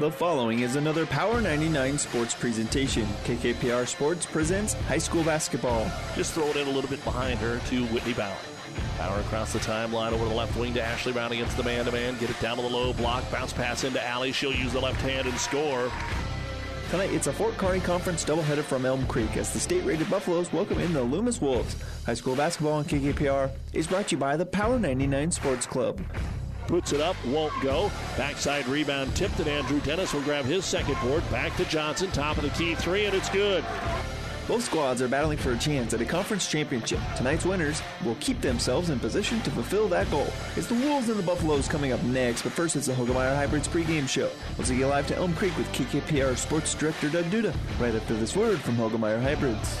The following is another Power 99 sports presentation. KKPR Sports presents high school basketball. Just throw it in a little bit behind her to Whitney Bauer. Bauer across the timeline over the left wing to Ashley Brown against the man to man. Get it down to the low block. Bounce pass into Alley. She'll use the left hand and score. Tonight, it's a Fort Kearney Conference doubleheader from Elm Creek as the state-rated Buffaloes welcome in the Loomis Wolves. High school basketball on KKPR is brought to you by the Power 99 Sports Club puts it up, won't go. Backside rebound tipped, and Andrew Dennis will grab his second board. Back to Johnson, top of the key three, and it's good. Both squads are battling for a chance at a conference championship. Tonight's winners will keep themselves in position to fulfill that goal. It's the Wolves and the Buffaloes coming up next, but first it's the Hoegemeyer Hybrids pregame show. Let's get live to Elm Creek with KKPR Sports Director Doug Duda right after this word from Hoegemeyer Hybrids.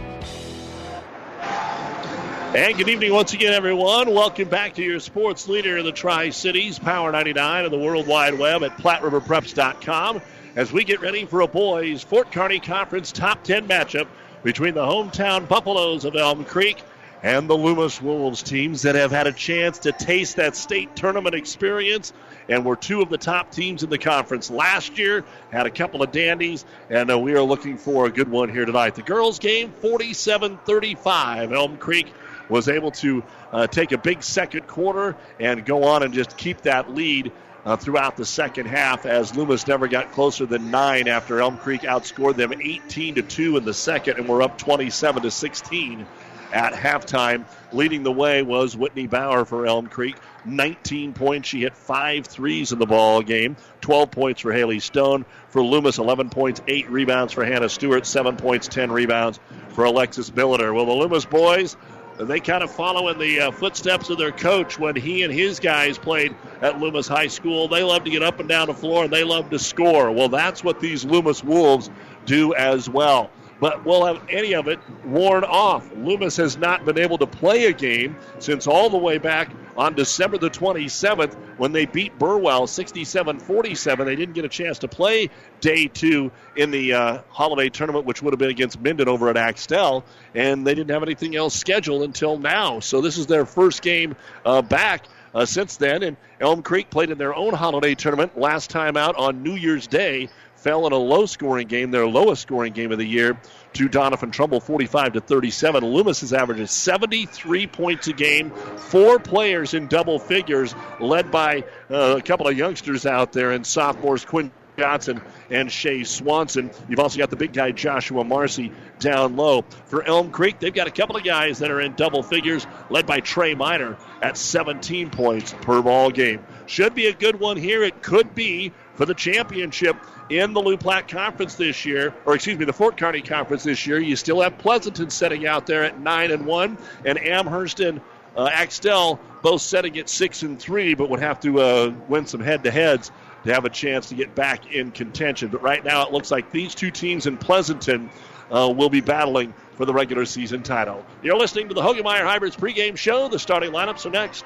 And good evening once again, everyone. Welcome back to your sports leader in the Tri Cities, Power 99 and the World Wide Web at PlatteRiverPreps.com as we get ready for a boys Fort Kearney Conference top 10 matchup between the hometown Buffaloes of Elm Creek and the Loomis Wolves teams that have had a chance to taste that state tournament experience and were two of the top teams in the conference last year. Had a couple of dandies, and uh, we are looking for a good one here tonight. The girls' game 47 35. Elm Creek was able to uh, take a big second quarter and go on and just keep that lead uh, throughout the second half as Loomis never got closer than nine after Elm Creek outscored them 18 to 2 in the second and were up 27 to 16 at halftime. Leading the way was Whitney Bauer for Elm Creek. 19 points. She hit five threes in the ball game. 12 points for Haley Stone. For Loomis, 11 points, 8 rebounds for Hannah Stewart, 7 points, 10 rebounds for Alexis Billiter. Well, the Loomis boys they kind of follow in the uh, footsteps of their coach when he and his guys played at Loomis High School. They love to get up and down the floor and they love to score. Well, that's what these Loomis Wolves do as well but we'll have any of it worn off. Loomis has not been able to play a game since all the way back on December the 27th when they beat Burwell 67 47. They didn't get a chance to play day two in the uh, holiday tournament, which would have been against Minden over at Axtell, and they didn't have anything else scheduled until now. So this is their first game uh, back. Uh, since then, and Elm Creek played in their own holiday tournament last time out on New Year's Day fell in a low scoring game, their lowest scoring game of the year, to Doniphan-Trumbull 45 to 37. Loomis's average is 73 points a game, four players in double figures, led by uh, a couple of youngsters out there and sophomores Quinn Johnson and Shea Swanson. You've also got the big guy Joshua Marcy down low. For Elm Creek, they've got a couple of guys that are in double figures, led by Trey Miner at 17 points per ball game. Should be a good one here. It could be for the championship in the Loup Platte Conference this year, or excuse me, the Fort Kearney Conference this year. You still have Pleasanton setting out there at nine and one, and Amherst and uh, Axtell both setting at six and three, but would have to uh, win some head-to-heads to have a chance to get back in contention. But right now, it looks like these two teams in Pleasanton uh, will be battling for the regular season title. You're listening to the Hoegemeyer Hybrids pregame show. The starting lineups are next.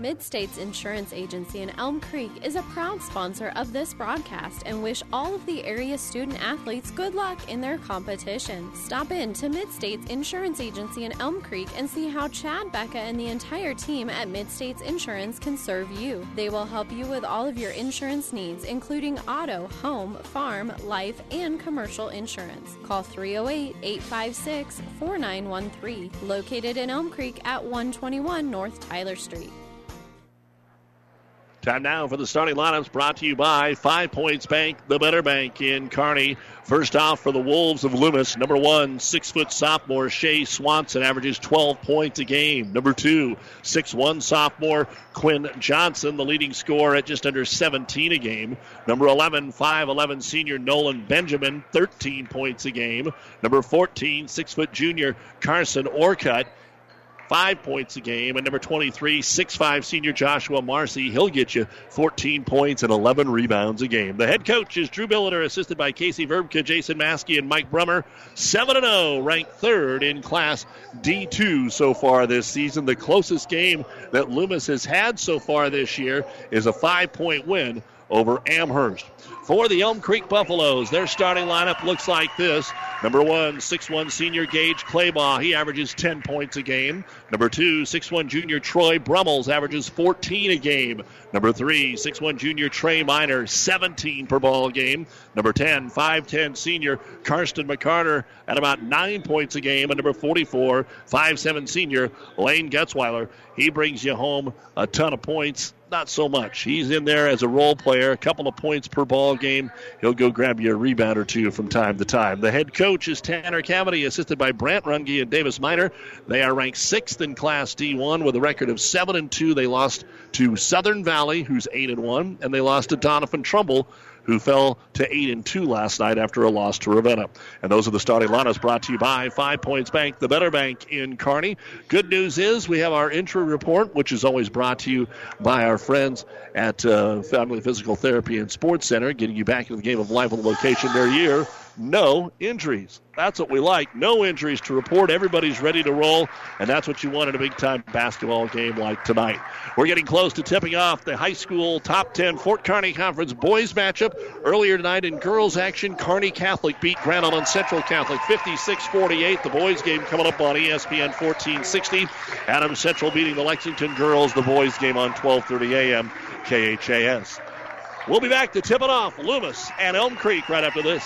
Mid-States Insurance Agency in Elm Creek is a proud sponsor of this broadcast and wish all of the area student athletes good luck in their competition. Stop in to Mid-States Insurance Agency in Elm Creek and see how Chad, Becca, and the entire team at Mid-States Insurance can serve you. They will help you with all of your insurance needs, including auto, home, farm, life, and commercial insurance. Call 308-856-4913, located in Elm Creek at 121 North Tyler Street. Time now for the starting lineups brought to you by Five Points Bank, the better bank in Kearney. First off for the Wolves of Loomis, number one, six foot sophomore Shea Swanson averages 12 points a game. Number two, six one sophomore Quinn Johnson, the leading scorer at just under 17 a game. Number 11, 5'11 senior Nolan Benjamin, 13 points a game. Number 14, six foot junior Carson Orcutt five points a game. And number 23, 6'5 senior Joshua Marcy. He'll get you 14 points and 11 rebounds a game. The head coach is Drew Billiter, assisted by Casey Verbka, Jason Maskey, and Mike Brummer. 7 0, ranked third in Class D2 so far this season. The closest game that Loomis has had so far this year is a five point win over Amherst for the Elm Creek Buffaloes. Their starting lineup looks like this. Number one, six-one senior Gage Claybaugh. He averages 10 points a game. Number two, six-one junior Troy Brummels averages 14 a game. Number three, six-one junior Trey Miner, 17 per ball game. Number 10, 5'10 senior Karsten McCarter at about nine points a game. And number 44, 5'7 senior Lane Getzweiler. He brings you home a ton of points not so much. He's in there as a role player, a couple of points per ball game. He'll go grab you a rebound or two from time to time. The head coach is Tanner Cavity, assisted by Brant Runge and Davis Miner. They are ranked sixth in Class D1 with a record of seven and two. They lost to Southern Valley, who's eight and one, and they lost to Doniphan-Trumbull, who fell to 8 and 2 last night after a loss to Ravenna. And those are the starting lineups brought to you by Five Points Bank, the better bank in Kearney. Good news is we have our injury report, which is always brought to you by our friends at uh, Family Physical Therapy and Sports Center, getting you back into the game of life on the location their year. No injuries. That's what we like. No injuries to report. Everybody's ready to roll, and that's what you want in a big time basketball game like tonight. We're getting close to tipping off the high school top 10 Fort Kearney Conference boys matchup. Earlier tonight in girls action, Kearney Catholic beat Grand Island Central Catholic 56 48. The boys game coming up on ESPN 1460. Adams Central beating the Lexington girls. The boys game on 1230 a.m. KHAS. We'll be back to tip it off Loomis and Elm Creek right after this.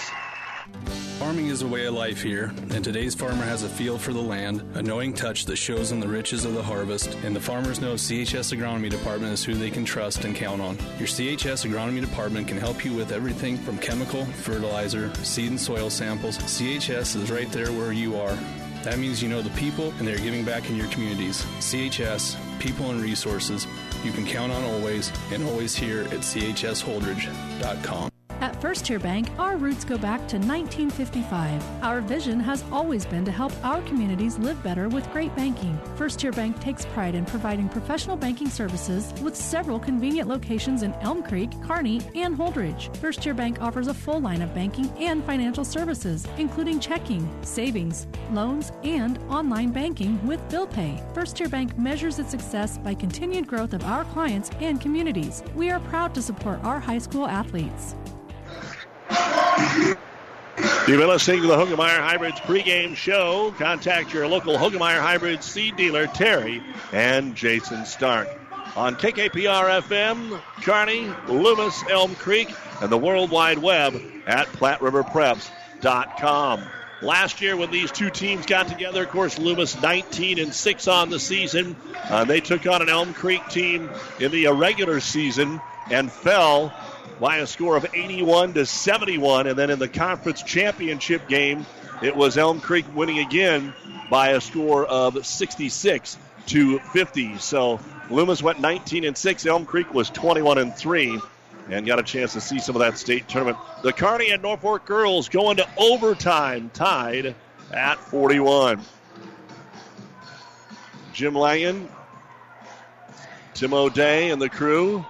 Farming is a way of life here, and today's farmer has a feel for the land, a knowing touch that shows in the riches of the harvest, and the farmers know CHS Agronomy Department is who they can trust and count on. Your CHS Agronomy Department can help you with everything from chemical, fertilizer, seed and soil samples. CHS is right there where you are. That means you know the people and they're giving back in your communities. CHS, people and resources, you can count on always and always here at chsholdridge.com. At First Tier Bank, our roots go back to 1955. Our vision has always been to help our communities live better with great banking. First Tier Bank takes pride in providing professional banking services with several convenient locations in Elm Creek, Kearney, and Holdrege. First Tier Bank offers a full line of banking and financial services, including checking, savings, loans, and online banking with bill pay. First Tier Bank measures its success by continued growth of our clients and communities. We are proud to support our high school athletes. You've been listening to the Hoegemeyer Hybrids pregame show. Contact your local Hoegemeyer Hybrids seed dealer, Terry and Jason Stark. On KKPR FM, Kearney, Loomis, Elm Creek, and the World Wide Web at PlatteRiverPreps.com. Last year, when these two teams got together, of course, Loomis 19 and 6 on the season. Uh, they took on an Elm Creek team in the irregular season and fell by a score of 81 to 71. And then in the conference championship game, it was Elm Creek winning again by a score of 66 to 50. So Loomis went 19 and 6. Elm Creek was 21 and 3 and got a chance to see some of that state tournament. The Kearney and Norfolk girls going to overtime, tied at 41. Jim Langen, Tim O'Day, and the crew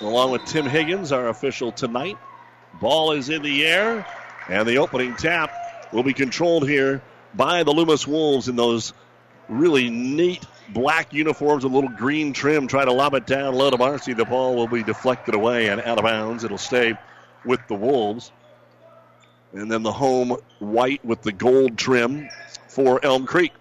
along with Tim Higgins, our official tonight. Ball is in the air, and the opening tap will be controlled here by the Loomis Wolves in those really neat black uniforms with a little green trim. Try to lob it down low to Marcy. The ball will be deflected away and out of bounds. It'll stay with the Wolves. And then the home white with the gold trim for Elm Creek.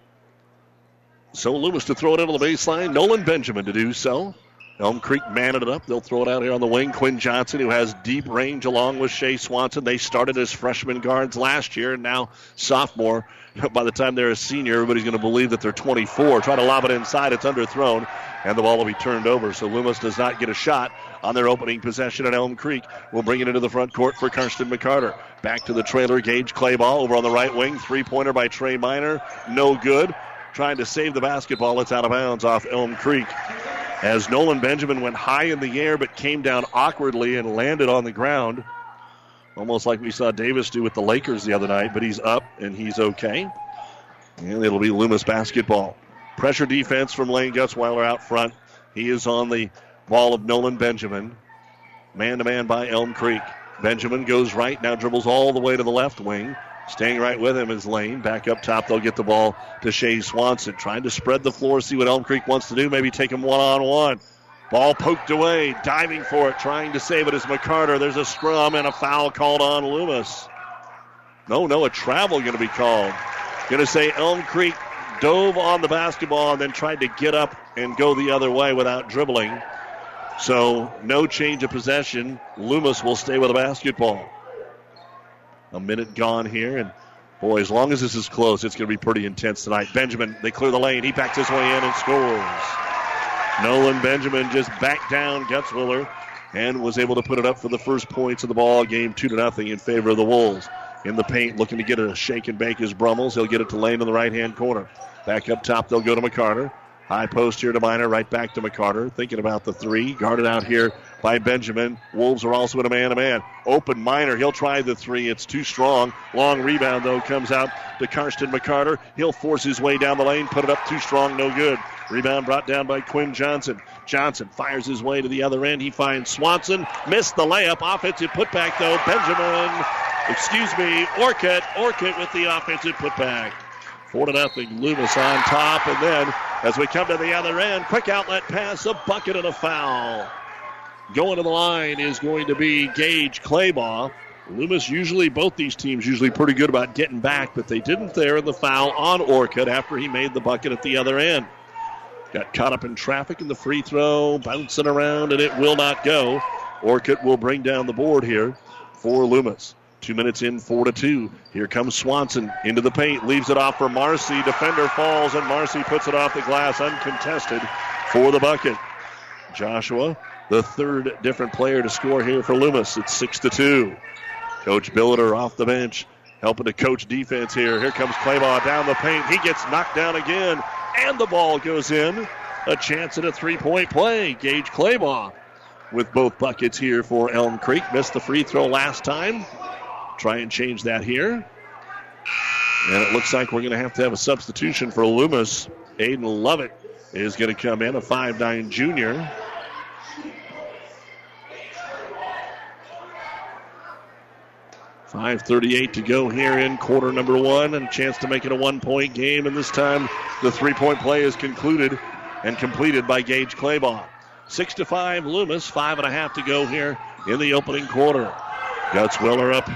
So Loomis to throw it into the baseline. Nolan Benjamin to do so. Elm Creek manning it up. They'll throw it out here on the wing. Quinn Johnson, who has deep range along with Shea Swanson. They started as freshman guards last year and now sophomore. By the time they're a senior, everybody's going to believe that they're 24. Try to lob it inside. It's underthrown, and the ball will be turned over. So Loomis does not get a shot on their opening possession at Elm Creek. We'll bring it into the front court for Karsten McCarter. Back to the trailer. Gage Claybaugh over on the right wing. Three pointer by Trey Miner. No good. Trying to save the basketball. It's out of bounds off Elm Creek as Nolan Benjamin went high in the air but came down awkwardly and landed on the ground. Almost like we saw Davis do with the Lakers the other night, but he's up and he's okay. And it'll be Loomis basketball. Pressure defense from Lane Gutzweiler out front. He is on the ball of Nolan Benjamin. Man to man by Elm Creek. Benjamin goes right, now dribbles all the way to the left wing. Staying right with him is Lane. Back up top, they'll get the ball to Shea Swanson. Trying to spread the floor, see what Elm Creek wants to do. Maybe take him one on one. Ball poked away, diving for it, trying to save it is McCarter. There's a scrum and a foul called on Loomis. No, no, a travel going to be called. Going to say Elm Creek dove on the basketball and then tried to get up and go the other way without dribbling. So no change of possession. Loomis will stay with the basketball. A minute gone here, and boy, as long as this is close, it's going to be pretty intense tonight. Benjamin, they clear the lane. He backs his way in and scores. Nolan Benjamin just backed down Gutzwiller and was able to put it up for the first points of the ball game, two to nothing in favor of the Wolves. In the paint, looking to get a shake and bake is Brummels. He'll get it to Lane in the right hand corner. Back up top, they'll go to McCarter. High post here to Miner, right back to McCarter. Thinking about the three. Guarded out here by Benjamin. Wolves are also in a man to man. Open Miner. He'll try the three. It's too strong. Long rebound, though, comes out to Karsten McCarter. He'll force his way down the lane. Put it up too strong. No good. Rebound brought down by Quinn Johnson. Johnson fires his way to the other end. He finds Swanson. Missed the layup. Offensive putback, though. Benjamin, excuse me, Orcutt. Orcutt with the offensive putback. Four to nothing. Loomis on top, and then as we come to the other end, quick outlet pass, a bucket and a foul. Going to the line is going to be Gage Claybaugh. Loomis usually, both these teams usually pretty good about getting back, but they didn't there in the foul on Orcutt after he made the bucket at the other end. Got caught up in traffic in the free throw, bouncing around, and it will not go. Orcutt will bring down the board here for Loomis. Two minutes in, four to two. Here comes Swanson into the paint, leaves it off for Marcy. Defender falls, and Marcy puts it off the glass uncontested for the bucket. Joshua, the third different player to score here for Loomis. It's six to two. Coach Billiter off the bench, helping to coach defense here. Here comes Claybaugh down the paint. He gets knocked down again, and the ball goes in. A chance at a three-point play. Gage Claybaugh with both buckets here for Elm Creek. Missed the free throw last time. Try and change that here. And it looks like we're going to have to have a substitution for Loomis. Aiden Lovett is going to come in, a 5'9 junior. Five thirty-eight to go here in quarter number one, and chance to make it a one-point game. And this time, the three-point play is concluded and completed by Gage Claybaugh. Six to five, Loomis. Five and a half to go here in the opening quarter. Gutzwiller up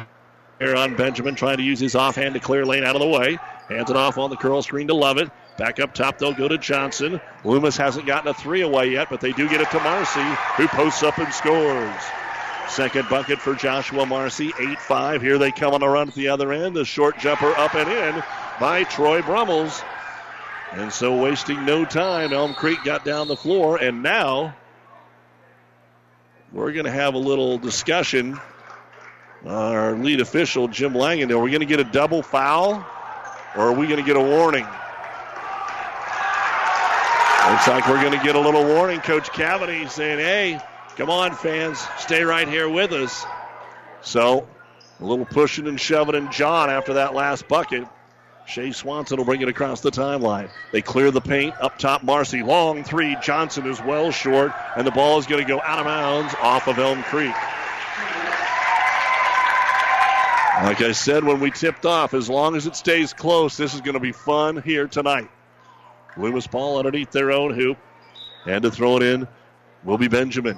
here on Benjamin, trying to use his offhand to clear lane out of the way. Hands it off on the curl screen to Lovett. Back up top, they'll go to Johnson. Loomis hasn't gotten a three away yet, but they do get it to Marcy, who posts up and scores. Second bucket for Joshua Marcy, 8 5. Here they come on a run at the other end. The short jumper up and in by Troy Brummels. And so, wasting no time, Elm Creek got down the floor, and now we're going to have a little discussion our lead official, Jim Langen. Are we going to get a double foul or are we going to get a warning? Looks like we're going to get a little warning. Coach Cavity saying, hey, come on, fans, stay right here with us. So a little pushing and shoving and John after that last bucket. Shea Swanson will bring it across the timeline. They clear the paint. Up top, Marcy. Long three. Johnson is well short, and the ball is going to go out of bounds off of Elm Creek. Like I said when we tipped off, as long as it stays close, this is going to be fun here tonight. Loomis ball underneath their own hoop. And to throw it in will be Benjamin.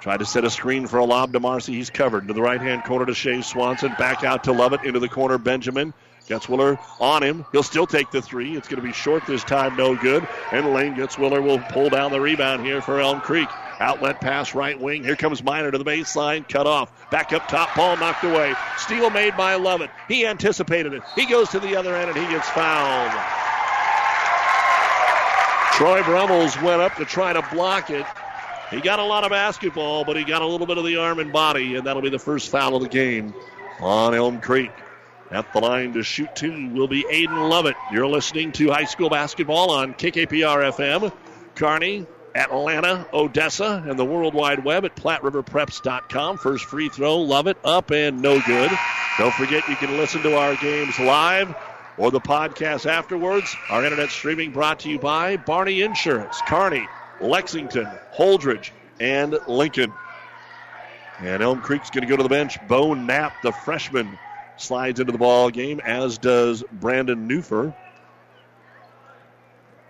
Try to set a screen for a lob to Marcy. He's covered. To the right hand corner to Shea Swanson. Back out to Lovett. Into the corner, Benjamin. Gutzwiller on him. He'll still take the three. It's going to be short this time, no good. And Lane Gutzwiller will pull down the rebound here for Elm Creek. Outlet pass right wing. Here comes Miner to the baseline. Cut off. Back up top. Ball knocked away. Steal made by Lovett. He anticipated it. He goes to the other end and he gets fouled. Troy Brummels went up to try to block it. He got a lot of basketball, but he got a little bit of the arm and body, and that'll be the first foul of the game on Elm Creek. At the line to shoot two will be Aiden Lovett. You're listening to high school basketball on KKPR FM. Kearney, Atlanta, Odessa, and the World Wide Web at PlatteRiverPreps.com. First free throw, Lovett up and no good. Don't forget you can listen to our games live or the podcast afterwards. Our internet streaming brought to you by Barney Insurance, Kearney, Lexington, Holdrege, and Lincoln. And Elm Creek's going to go to the bench. Bo Knapp, the freshman, slides into the ball game, as does Brandon Newfer.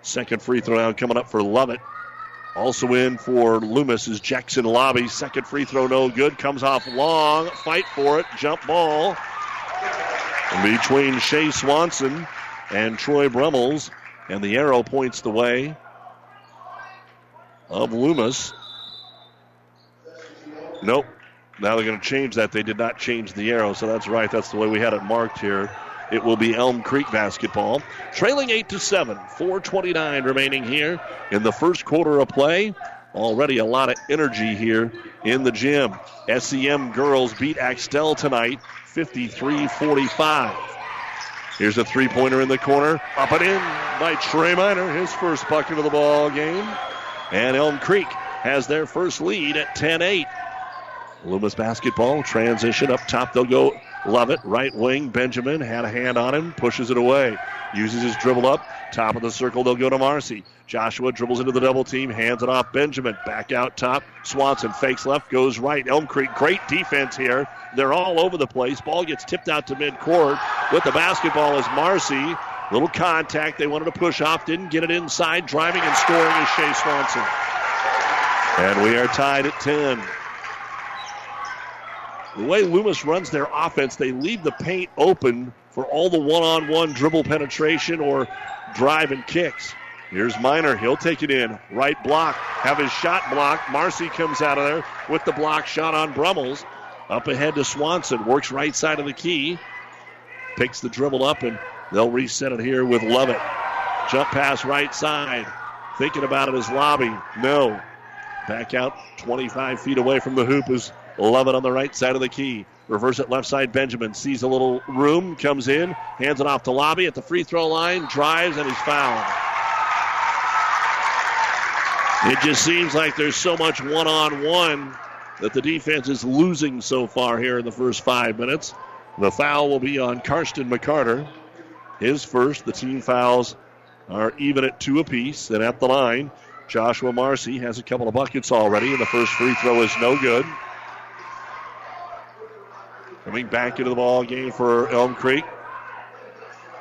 Second free throw now coming up for Lovett. Also in for Loomis is Jackson Lobby. Second free throw, no good. Comes off long. Fight for it. Jump ball. Between Shea Swanson and Troy Brummels. And the arrow points the way of Loomis. Nope. Now they're going to change that. They did not change the arrow, so that's right. That's the way we had it marked here. It will be Elm Creek basketball. Trailing 8 to 7. 429 remaining here in the first quarter of play. Already a lot of energy here in the gym. SEM girls beat Axtell tonight 53 45. Here's a three pointer in the corner. Up and in by Trey Miner. His first bucket of the ball game. And Elm Creek has their first lead at 10 8. Loomis basketball transition up top. They'll go Lovett. right wing. Benjamin had a hand on him, pushes it away. Uses his dribble up. Top of the circle, they'll go to Marcy. Joshua dribbles into the double team, hands it off Benjamin. Back out top. Swanson fakes left, goes right. Elm Creek, great defense here. They're all over the place. Ball gets tipped out to midcourt. With the basketball is Marcy. Little contact. They wanted to push off, didn't get it inside. Driving and scoring is Shea Swanson. And we are tied at 10. The way Loomis runs their offense, they leave the paint open for all the one on one dribble penetration or drive and kicks. Here's Miner. He'll take it in. Right block. Have his shot blocked. Marcy comes out of there with the block shot on Brummels. Up ahead to Swanson. Works right side of the key. Picks the dribble up and they'll reset it here with Lovett. Jump pass right side. Thinking about it is Lobby. No. Back out 25 feet away from the hoop is Lovett on the right side of the key. Reverse it left side. Benjamin sees a little room, comes in, hands it off to Lobby at the free throw line, drives, and he's fouled. It just seems like there's so much one on one that the defense is losing so far here in the first five minutes. The foul will be on Karsten McCarter. His first. The team fouls are even at two apiece. And at the line, Joshua Marcy has a couple of buckets already, and the first free throw is no good. Coming back into the ball game for Elm Creek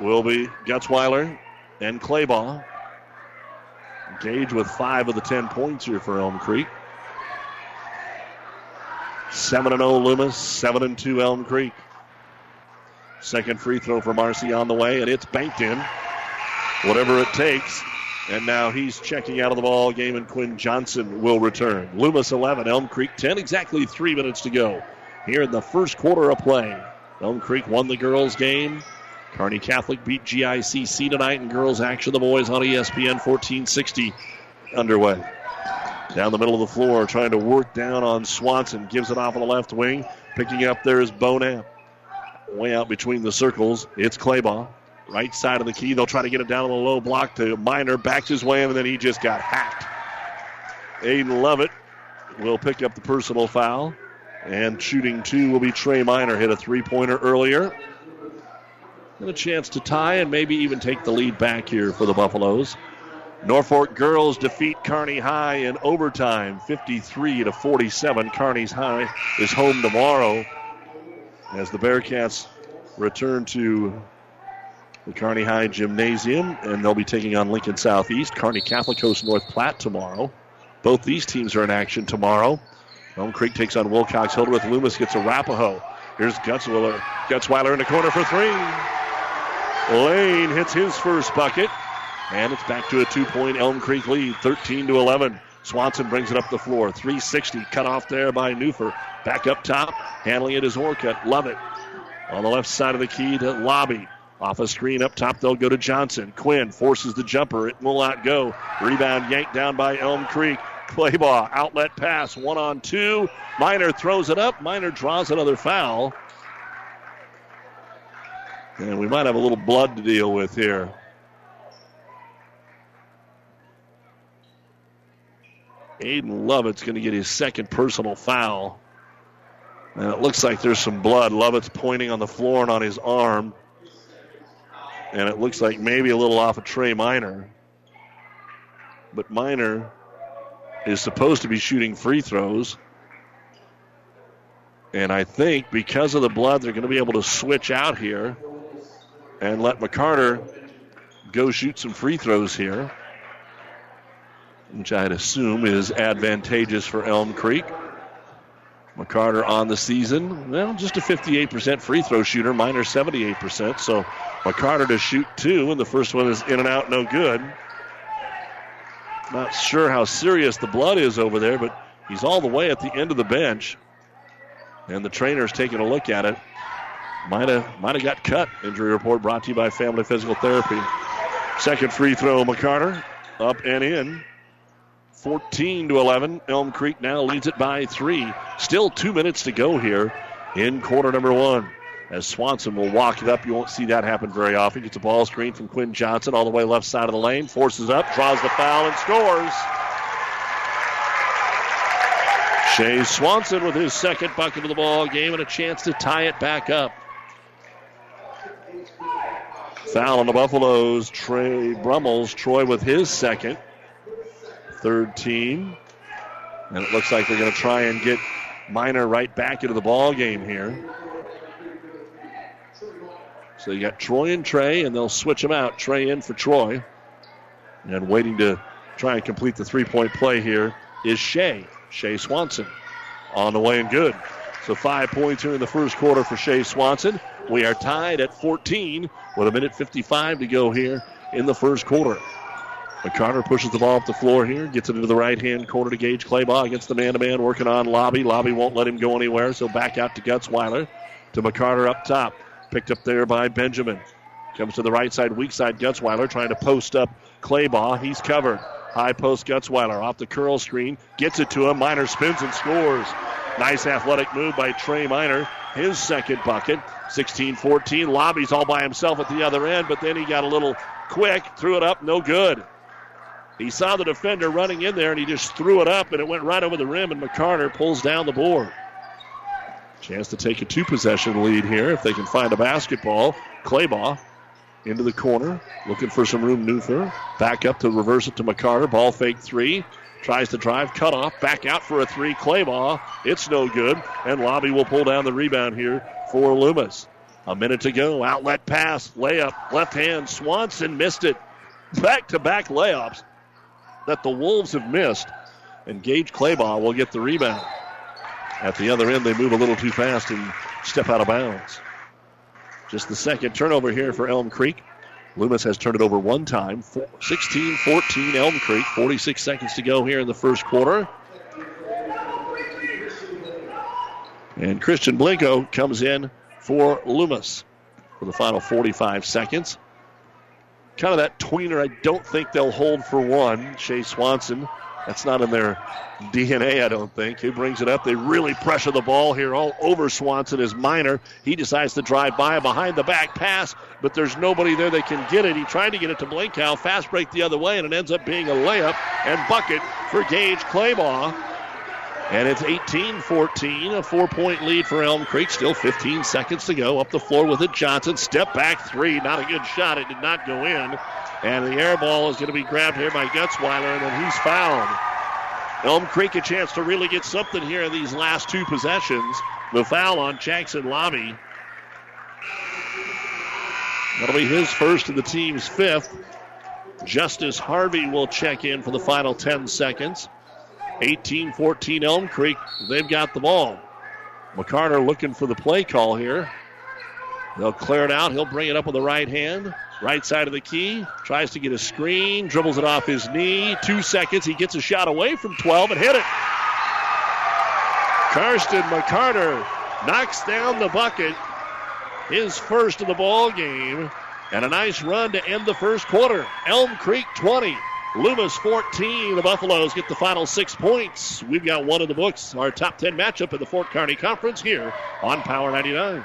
will be Gutzweiler and Claybaugh. Gage with five of the ten points here for Elm Creek. 7 0 Loomis, 7 2 Elm Creek. Second free throw for Marcy on the way, and it's banked in. Whatever it takes. And now he's checking out of the ball game, and Quinn Johnson will return. Loomis 11, Elm Creek 10, exactly three minutes to go here in the first quarter of play. Elm Creek won the girls' game. Kearney Catholic beat GICC tonight in girls action. The boys on ESPN 1460 underway. Down the middle of the floor, trying to work down on Swanson. Gives it off on the left wing. Picking up there is Bonham. Way out between the circles, it's Claybaugh. Right side of the key. They'll try to get it down on the low block to Miner. Backs his way in, and then he just got hacked. Aiden Lovett will pick up the personal foul. And shooting two will be Trey Miner. Hit a three pointer earlier. And a chance to tie and maybe even take the lead back here for the Buffaloes. Norfolk girls defeat Kearney High in overtime, 53 to 47. Kearney's High is home tomorrow as the Bearcats return to the Kearney High Gymnasium, and they'll be taking on Lincoln Southeast. Kearney Catholic hosts North Platte tomorrow. Both these teams are in action tomorrow. Elm Creek takes on Wilcox Hildreth. Loomis gets Arapahoe. Here's Gutzweiler. Gutzweiler in the corner for three. Lane hits his first bucket. And it's back to a two point Elm Creek lead, 13 to 11. Swanson brings it up the floor. 360 cut off there by Newfer. Back up top. Handling it is Orcutt. Lovett. On the left side of the key to Lobby. Off a screen up top, they'll go to Johnson. Quinn forces the jumper. It will not go. Rebound yanked down by Elm Creek. Claybaugh, outlet pass, one on two. Miner throws it up. Miner draws another foul. And we might have a little blood to deal with here. Aiden Lovett's going to get his second personal foul. And it looks like there's some blood. Lovett's pointing on the floor and on his arm. And it looks like maybe a little off of Trey Miner. But Miner is supposed to be shooting free throws. And I think because of the blood, they're going to be able to switch out here and let McCarter go shoot some free throws here, which I'd assume is advantageous for Elm Creek. McCarter on the season, well, just a 58% free throw shooter, Miner 78%. So McCarter to shoot two, and the first one is in and out, no good. Not sure how serious the blood is over there, but he's all the way at the end of the bench. And the trainer's taking a look at it. Might have might have got cut. Injury report brought to you by Family Physical Therapy. Second free throw, McCarter up and in. 14 to 11. Elm Creek now leads it by three. Still two minutes to go here in quarter number one. As Swanson will walk it up, you won't see that happen very often. Gets a ball screen from Quinn Johnson all the way left side of the lane, forces up, draws the foul, and scores. Shea Swanson with his second bucket of the ball game and a chance to tie it back up. Foul on the Buffaloes. Trey Brummels. Troy with his second. Third team. And it looks like they're going to try and get Miner right back into the ball game here. So you got Troy and Trey, and they'll switch them out. Trey in for Troy. And waiting to try and complete the three point play here is Shea. Shea Swanson on the way and good. So five points here in the first quarter for Shea Swanson. We are tied at 14 with a minute 55 to go here in the first quarter. McCarter pushes the ball up the floor here, gets it into the right hand corner to Gage Claybaugh against the man to man, working on Lobby. Lobby won't let him go anywhere, so back out to Gutzweiler. To McCarter up top. Picked up there by Benjamin. Comes to the right side, weak side, Gutzweiler trying to post up Claybaugh. He's covered. High post Gutzweiler off the curl screen. Gets it to him. Miner spins and scores. Nice athletic move by Trey Miner. His second bucket. 16 14. Lobbies all by himself at the other end, but then he got a little quick, threw it up, no good. He saw the defender running in there and he just threw it up and it went right over the rim, and McCarter pulls down the board. Chance to take a two possession lead here if they can find a basketball. Claybaugh into the corner, looking for some room. Newfer back up to reverse it to McCarter. Ball fake three. Tries to drive, cut off, back out for a three. Claybaugh, it's no good. And Lobby will pull down the rebound here for Loomis. A minute to go. Outlet pass, layup, left hand. Swanson missed it. Back to back layups that the Wolves have missed. And Gage Claybaugh will get the rebound. At the other end, they move a little too fast and step out of bounds. Just the second turnover here for Elm Creek. Loomis has turned it over one time. 16 14 Elm Creek. 46 seconds to go here in the first quarter. And Christian Blanco comes in for Loomis for the final 45 seconds. Kind of that tweener I don't think they'll hold for one. Shea Swanson that's not in their DNA, I don't think. Who brings it up? They really pressure the ball here all over Swanson is Miner. He decides to drive by behind the back pass, but there's nobody there that can get it. He tried to get it to Blanco. Fast break the other way, and it ends up being a layup and bucket for Gage Claybaugh. And it's 18 14, a four point lead for Elm Creek. Still 15 seconds to go. Up the floor with it. Johnson. Step back three. Not a good shot. It did not go in. And the air ball is going to be grabbed here by Gutzweiler, and then he's fouled. Elm Creek a chance to really get something here in these last two possessions. The foul on Jackson Lobby. That'll be his first and the team's fifth. Justice Harvey will check in for the final 10 seconds. 18 14 Elm Creek, they've got the ball. McCarter looking for the play call here. They'll clear it out. He'll bring it up with the right hand. Right side of the key. Tries to get a screen. Dribbles it off his knee. Two seconds. He gets a shot away from 12 and hit it. Karsten McCarter knocks down the bucket. His first of the ball game. And a nice run to end the first quarter. Elm Creek 20. Loomis 14. The Buffaloes get the final six points. We've got one in the books. Our top 10 matchup in the Fort Kearney Conference here on Power 99.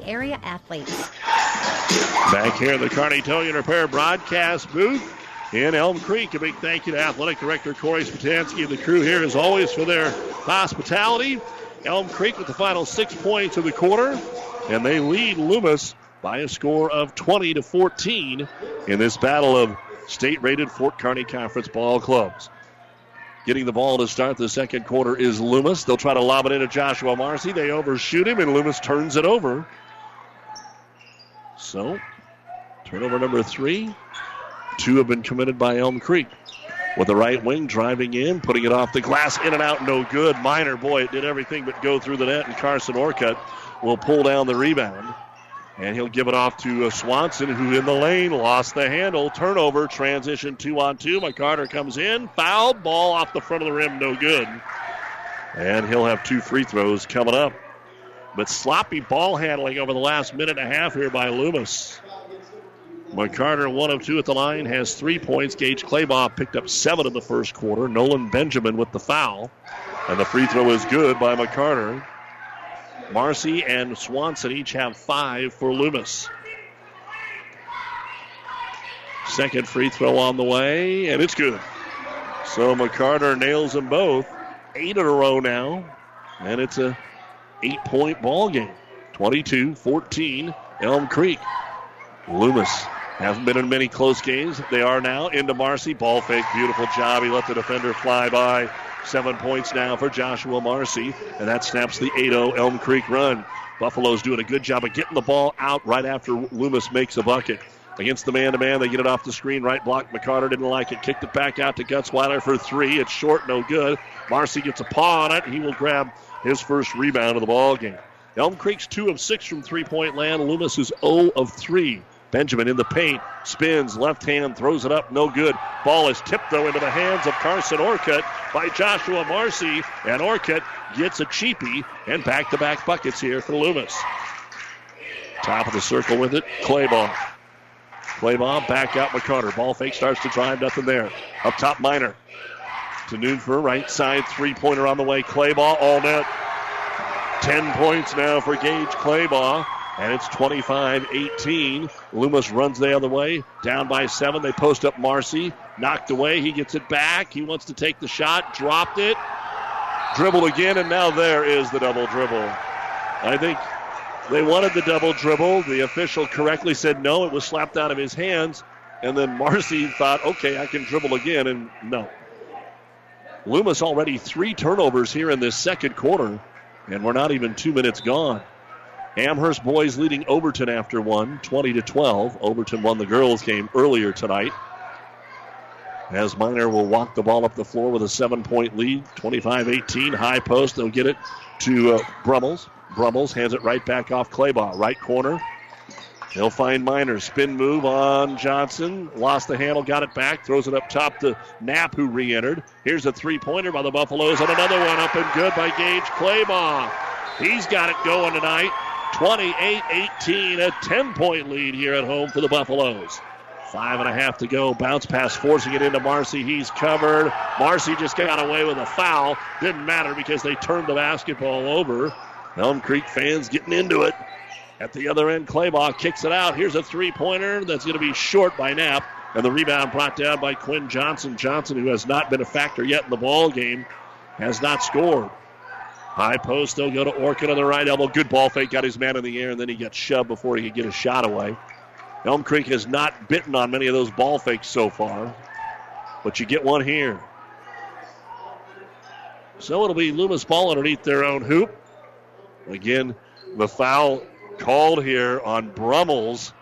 area athletes. Back here in the Kearney Towing Repair broadcast booth in Elm Creek. A big thank you to Athletic Director Corey Spatansky and the crew here, as always, for their hospitality. Elm Creek with the final six points of the quarter, and they lead Loomis by a score of 20 to 14 in this battle of state-rated Fort Kearney Conference ball clubs. Getting the ball to start the second quarter is Loomis. They'll try to lob it into Joshua Marcy. They overshoot him, and Loomis turns it over. So, turnover number three. Two have been committed by Elm Creek. With the right wing driving in, putting it off the glass, in and out, no good. Miner, boy, it did everything but go through the net, and Carson Orcutt will pull down the rebound. And he'll give it off to uh, Swanson, who in the lane lost the handle. Turnover, transition two on two. McCarter comes in, foul, ball off the front of the rim, no good. And he'll have two free throws coming up. But sloppy ball handling over the last minute and a half here by Loomis. McCarter, one of two at the line, has three points. Gage Claybaugh picked up seven in the first quarter. Nolan Benjamin with the foul. And the free throw is good by McCarter. Marcy and Swanson each have five for Loomis. Second free throw on the way, and it's good. So McCarter nails them both. Eight in a row now, and it's a eight-point ball game. 22-14, Elm Creek. Loomis haven't been in many close games. They are now into Marcy. Ball fake, beautiful job. He let the defender fly by. Seven points now for Joshua Marcy, and that snaps the 8 0 Elm Creek run. Buffalo's doing a good job of getting the ball out right after Loomis makes a bucket. Against the man to man, they get it off the screen. Right block. McCarter didn't like it. Kicked it back out to Gutzweiler for three. It's short, no good. Marcy gets a paw on it. He will grab his first rebound of the ball game. Elm Creek's two of six from three point land. Loomis is 0 of three. Benjamin in the paint, spins, left hand, throws it up, no good. Ball is tipped, though, into the hands of Carson Orcutt by Joshua Marcy, and Orcutt gets a cheapie and back to back buckets here for Loomis. Top of the circle with it, Claybaugh. Claybaugh back out McCarter. Ball fake starts to drive, nothing there. Up top, Miner. To Newfer, right side, three pointer on the way. Claybaugh, all net. Ten points now for Gage Claybaugh. And it's 25 18. Loomis runs the other way. Down by seven. They post up Marcy. Knocked away. He gets it back. He wants to take the shot. Dropped it. Dribbled again. And now there is the double dribble. I think they wanted the double dribble. The official correctly said no. It was slapped out of his hands. And then Marcy thought, okay, I can dribble again. And no. Loomis already three turnovers here in this second quarter. And we're not even two minutes gone. Amherst boys leading Overton after one, 20 to 12. Overton won the girls' game earlier tonight. As Miner will walk the ball up the floor with a seven point lead, 25 18. High post, they'll get it to uh, Brummels. Brummels hands it right back off Claybaugh. Right corner. He'll find Miner. Spin move on Johnson. Lost the handle, got it back. Throws it up top to Knapp, who re entered. Here's a three pointer by the Buffaloes, and another one up and good by Gage Claybaugh. He's got it going tonight. 28 18, a 10 point lead here at home for the Buffaloes. Five and a half to go. Bounce pass forcing it into Marcy. He's covered. Marcy just got away with a foul. Didn't matter because they turned the basketball over. Elm Creek fans getting into it. At the other end, Claybaugh kicks it out. Here's a three pointer that's going to be short by Knapp. And the rebound brought down by Quinn Johnson. Johnson, who has not been a factor yet in the ball game, has not scored. High post, they'll go to Orcutt on the right elbow. Good ball fake, got his man in the air, and then he got shoved before he could get a shot away. Elm Creek has not bitten on many of those ball fakes so far, but you get one here. So it'll be Loomis ball underneath their own hoop. Again, the foul called here on Brummels,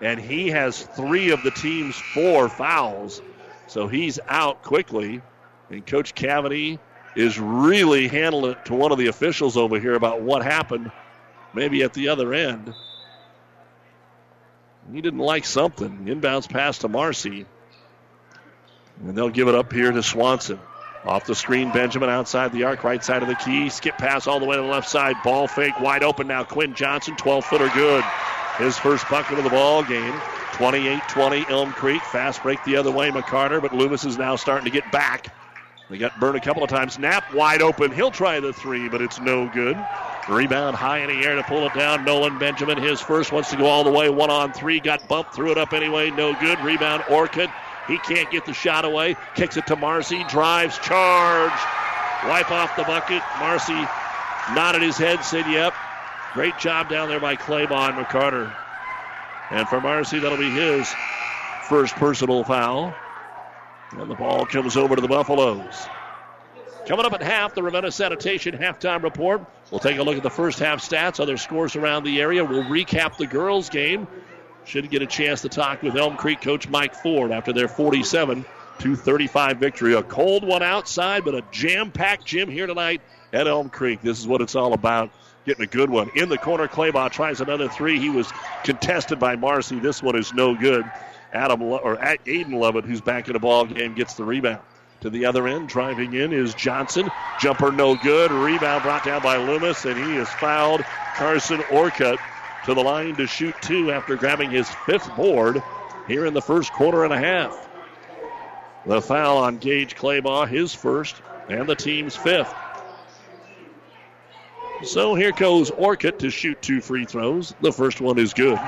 and he has three of the team's four fouls. So he's out quickly. And Coach Cavity is really handling it to one of the officials over here about what happened, maybe at the other end. He didn't like something. Inbounds pass to Marcy. And they'll give it up here to Swanson. Off the screen, Benjamin outside the arc, right side of the key. Skip pass all the way to the left side. Ball fake, wide open now. Quinn Johnson, 12 footer good. His first bucket of the ball game. 28 20, Elm Creek. Fast break the other way, McCarter, but Loomis is now starting to get back. They got burned a couple of times. Knapp wide open. He'll try the three, but it's no good. Rebound high in the air to pull it down. Nolan Benjamin, his first, wants to go all the way. One on three. Got bumped, threw it up anyway. No good. Rebound, Orcutt. He can't get the shot away. Kicks it to Marcy. Drives, charge. Wipe off the bucket. Marcy nodded his head, said, Yep. Great job down there by Claybaugh McCarter. And for Marcy, that'll be his first personal foul. And the ball comes over to the Buffaloes. Coming up at half, the Ravenna Sanitation halftime report. We'll take a look at the first half stats, other scores around the area. We'll recap the girls' game. Should get a chance to talk with Elm Creek coach Mike Ford after their 47 to 35 victory. A cold one outside, but a jam packed gym here tonight at Elm Creek. This is what it's all about. Getting a good one. In the corner, Claybaugh tries another three. He was contested by Marcy. This one is no good. Adam or Aiden Lovett, who's back in the ball game, gets the rebound. To the other end, driving in is Johnson. Jumper no good. Rebound brought down by Loomis, and he is fouled Carson Orcutt to the line to shoot two after grabbing his fifth board here in the first quarter and a half. The foul on Gage Claybaugh, his first, and the team's fifth. So here goes Orcutt to shoot two free throws. The first one is good.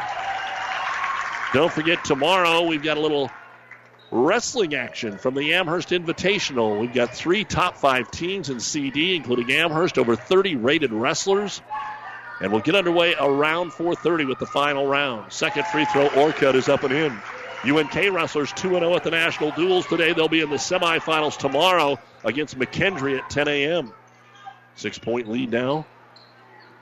Don't forget, tomorrow we've got a little wrestling action from the Amherst Invitational. We've got three top five teams in CD, including Amherst, over 30 rated wrestlers. And we'll get underway around 4:30 with the final round. Second free throw, Orcutt is up and in. UNK wrestlers 2 0 at the national duels today. They'll be in the semifinals tomorrow against McKendree at 10 a.m. Six point lead now.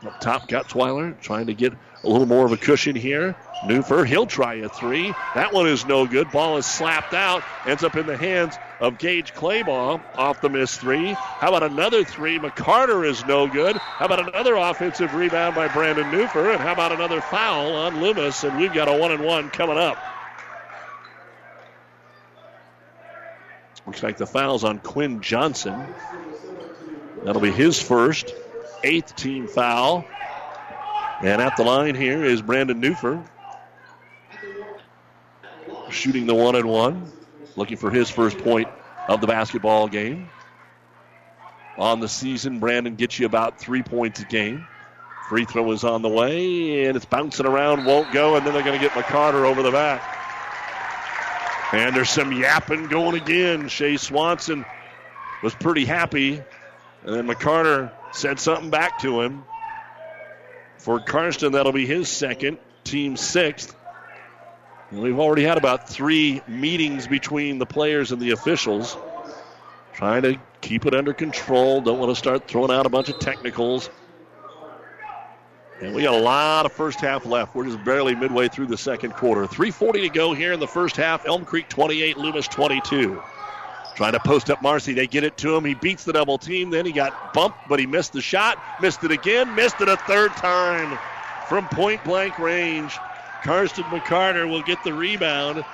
Up top, Gutzweiler trying to get a little more of a cushion here. Newfer, he'll try a three. That one is no good. Ball is slapped out. Ends up in the hands of Gage Claybaugh off the missed three. How about another three? McCarter is no good. How about another offensive rebound by Brandon Newfer? And how about another foul on Loomis? And we've got a one and one coming up. Looks like the foul's on Quinn Johnson. That'll be his first, eighth team foul. And at the line here is Brandon Newfer. Shooting the one and one. Looking for his first point of the basketball game. On the season, Brandon gets you about three points a game. Free throw is on the way, and it's bouncing around, won't go, and then they're going to get McCarter over the back. And there's some yapping going again. Shea Swanson was pretty happy, and then McCarter said something back to him. For Karsten, that'll be his second, team sixth. We've already had about three meetings between the players and the officials, trying to keep it under control. Don't want to start throwing out a bunch of technicals. And we got a lot of first half left. We're just barely midway through the second quarter. 3.40 to go here in the first half. Elm Creek 28, Loomis 22. Trying to post up Marcy. They get it to him. He beats the double team. Then he got bumped, but he missed the shot. Missed it again. Missed it a third time from point blank range. Karsten McCarter will get the rebound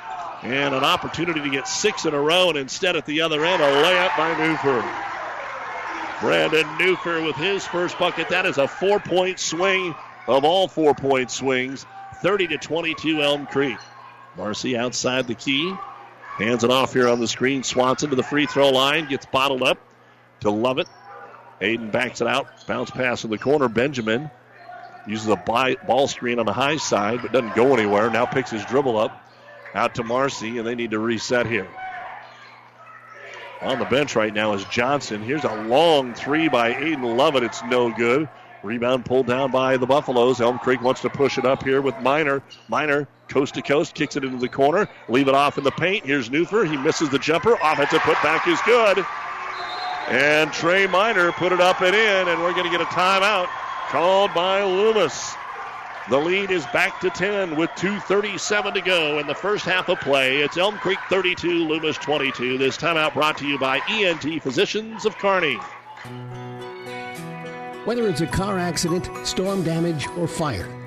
and an opportunity to get six in a row. And instead, at the other end, a layup by Newfer. Brandon Newfer with his first bucket. That is a four point swing of all four point swings. 30 to 22 Elm Creek. Marcy outside the key. Hands it off here on the screen. Swanson to the free throw line. Gets bottled up to Lovett. Aiden backs it out. Bounce pass in the corner. Benjamin uses a ball screen on the high side, but doesn't go anywhere. Now picks his dribble up out to Marcy, and they need to reset here. On the bench right now is Johnson. Here's a long three by Aiden Lovett. It's no good. Rebound pulled down by the Buffaloes. Elm Creek wants to push it up here with Miner. Miner coast to coast, kicks it into the corner, leave it off in the paint. Here's Newfer. He misses the jumper. Offensive putback is good. And Trey Miner put it up and in, and we're going to get a timeout called by Loomis. The lead is back to 10 with 2.37 to go in the first half of play. It's Elm Creek 32, Loomis 22. This timeout brought to you by ENT Physicians of Kearney. Whether it's a car accident, storm damage, or fire,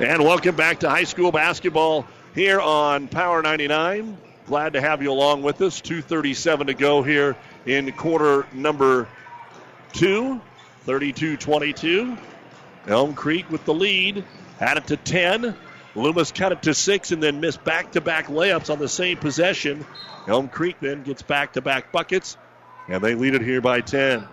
And welcome back to high school basketball here on Power 99. Glad to have you along with us. 2.37 to go here in quarter number two. 32 22. Elm Creek with the lead. Had it to 10. Loomis cut it to six and then missed back to back layups on the same possession. Elm Creek then gets back to back buckets, and they lead it here by 10.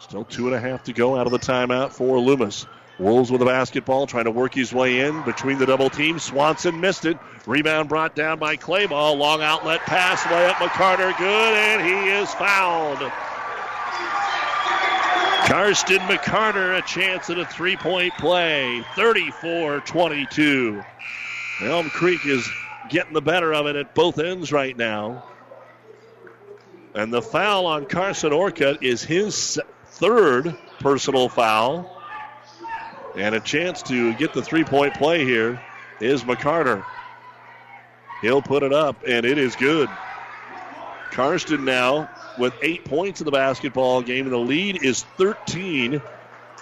Still two and a half to go out of the timeout for Loomis. Wolves with the basketball, trying to work his way in between the double teams. Swanson missed it. Rebound brought down by Claybaugh. Long outlet pass, layup McCarter, good, and he is fouled. Karsten McCarter, a chance at a three point play. 34 22. Elm Creek is getting the better of it at both ends right now. And the foul on Carson Orcutt is his third personal foul. And a chance to get the three point play here is McCarter. He'll put it up, and it is good. Karsten now with eight points in the basketball game, and the lead is 13.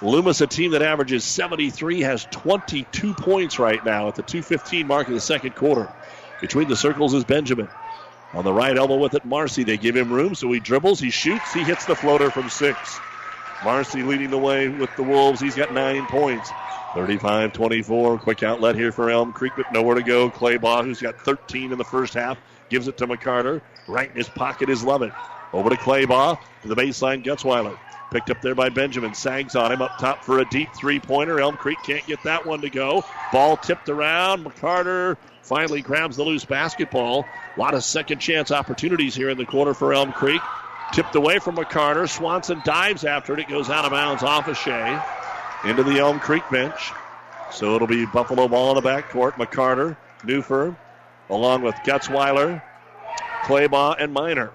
Loomis, a team that averages 73, has 22 points right now at the 2.15 mark of the second quarter. Between the circles is Benjamin. On the right elbow with it, Marcy. They give him room, so he dribbles, he shoots, he hits the floater from six. Marcy leading the way with the Wolves. He's got nine points. 35 24. Quick outlet here for Elm Creek, but nowhere to go. Claybaugh, who's got 13 in the first half, gives it to McCarter. Right in his pocket is Lovett. Over to Claybaugh. To the baseline, Gutzweiler. Picked up there by Benjamin. Sags on him up top for a deep three pointer. Elm Creek can't get that one to go. Ball tipped around. McCarter finally grabs the loose basketball. A lot of second chance opportunities here in the quarter for Elm Creek. Tipped away from McCarter. Swanson dives after it. It goes out of bounds off of Shea into the Elm Creek bench. So it'll be Buffalo ball in the backcourt. McCarter, Newfer, along with Gutzweiler, Claybaugh, and Miner.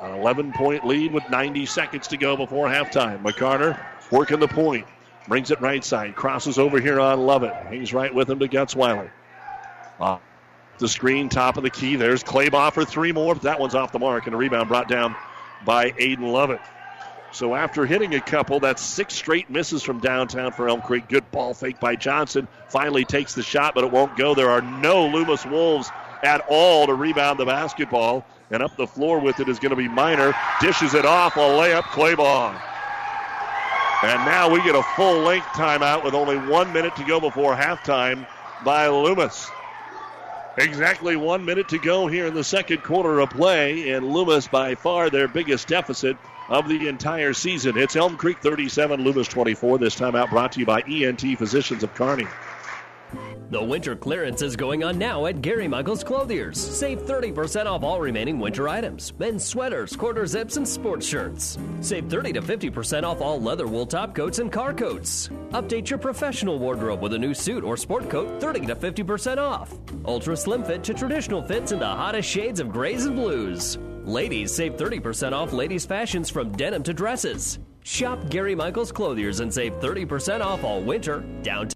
An 11 point lead with 90 seconds to go before halftime. McCarter working the point. Brings it right side. Crosses over here on Lovett. Hangs right with him to Gutzweiler. Uh, the screen, top of the key. There's Claybaugh for three more, but that one's off the mark, and a rebound brought down by Aiden Lovett. So after hitting a couple, that's six straight misses from downtown for Elm Creek. Good ball fake by Johnson. Finally takes the shot, but it won't go. There are no Loomis Wolves at all to rebound the basketball. And up the floor with it is going to be Miner. Dishes it off. A layup, Claybaugh. And now we get a full length timeout with only one minute to go before halftime by Loomis. Exactly one minute to go here in the second quarter of play, and Loomis by far their biggest deficit of the entire season. It's Elm Creek 37, Loomis 24. This time out brought to you by ENT Physicians of Kearney. The winter clearance is going on now at Gary Michaels Clothiers. Save 30% off all remaining winter items. Men's sweaters, quarter zips, and sports shirts. Save 30 to 50% off all leather wool top coats and car coats. Update your professional wardrobe with a new suit or sport coat 30 to 50% off. Ultra slim fit to traditional fits in the hottest shades of grays and blues. Ladies save 30% off ladies' fashions from denim to dresses. Shop Gary Michaels Clothiers and save 30% off all winter downtown.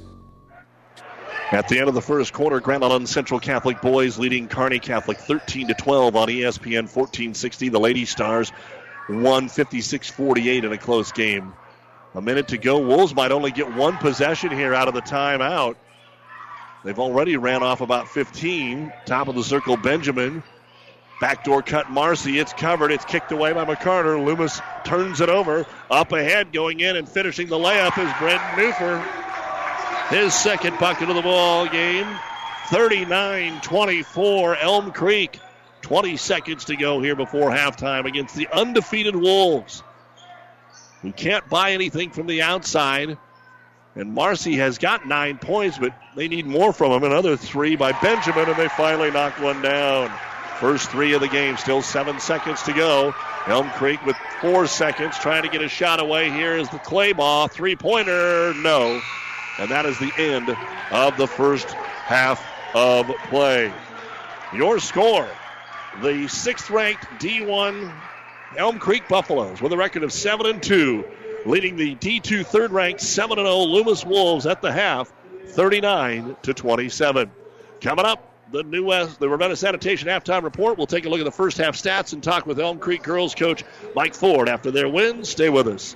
At the end of the first quarter, Grand Island Central Catholic boys leading Kearney Catholic 13 to 12 on ESPN 1460. The Lady Stars won 56-48 in a close game. A minute to go. Wolves might only get one possession here out of the timeout. They've already ran off about 15. Top of the circle, Benjamin. Backdoor cut, Marcy. It's covered. It's kicked away by McCarter. Loomis turns it over. Up ahead, going in and finishing the layup is Brent Newfer. His second bucket of the ball game. 39 24, Elm Creek. 20 seconds to go here before halftime against the undefeated Wolves, We can't buy anything from the outside. And Marcy has got nine points, but they need more from him. Another three by Benjamin, and they finally knock one down. First three of the game, still seven seconds to go. Elm Creek with four seconds, trying to get a shot away. Here is the Claybaugh. Three pointer, no. And that is the end of the first half of play. Your score the sixth ranked D1 Elm Creek Buffaloes with a record of 7 and 2, leading the D2 third ranked 7 0 Loomis Wolves at the half, 39 to 27. Coming up, the New West, the Ravenna Sanitation halftime report. We'll take a look at the first half stats and talk with Elm Creek girls coach Mike Ford after their win. Stay with us.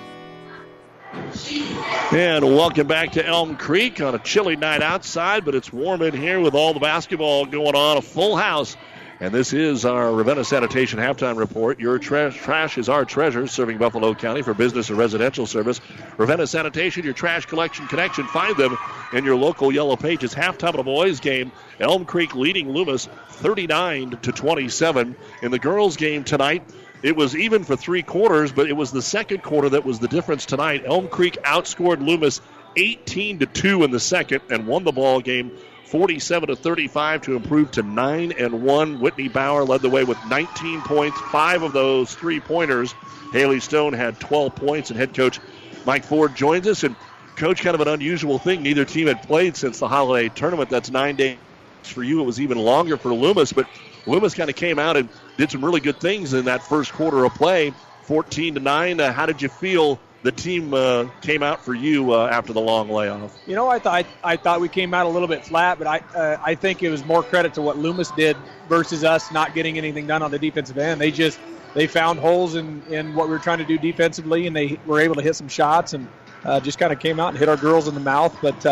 And welcome back to Elm Creek on a chilly night outside, but it's warm in here with all the basketball going on. A full house. And this is our Ravenna Sanitation halftime report. Your tra- trash is our treasure, serving Buffalo County for business and residential service. Ravenna Sanitation, your trash collection connection. Find them in your local Yellow Pages. Halftime of the boys' game, Elm Creek leading Loomis 39 to 27. In the girls' game tonight, it was even for three quarters, but it was the second quarter that was the difference tonight. Elm Creek outscored Loomis 18 to 2 in the second and won the ball game 47 to 35 to improve to 9 and 1. Whitney Bauer led the way with 19 points, 5 of those three-pointers. Haley Stone had 12 points and head coach Mike Ford joins us and coach kind of an unusual thing. Neither team had played since the holiday tournament. That's 9 days for you. It was even longer for Loomis, but Loomis kind of came out and did some really good things in that first quarter of play. 14 to 9. Uh, how did you feel the team uh, came out for you uh, after the long layoff? You know, I thought I thought we came out a little bit flat, but I uh, I think it was more credit to what Loomis did versus us not getting anything done on the defensive end. They just they found holes in, in what we were trying to do defensively, and they were able to hit some shots and uh, just kind of came out and hit our girls in the mouth. But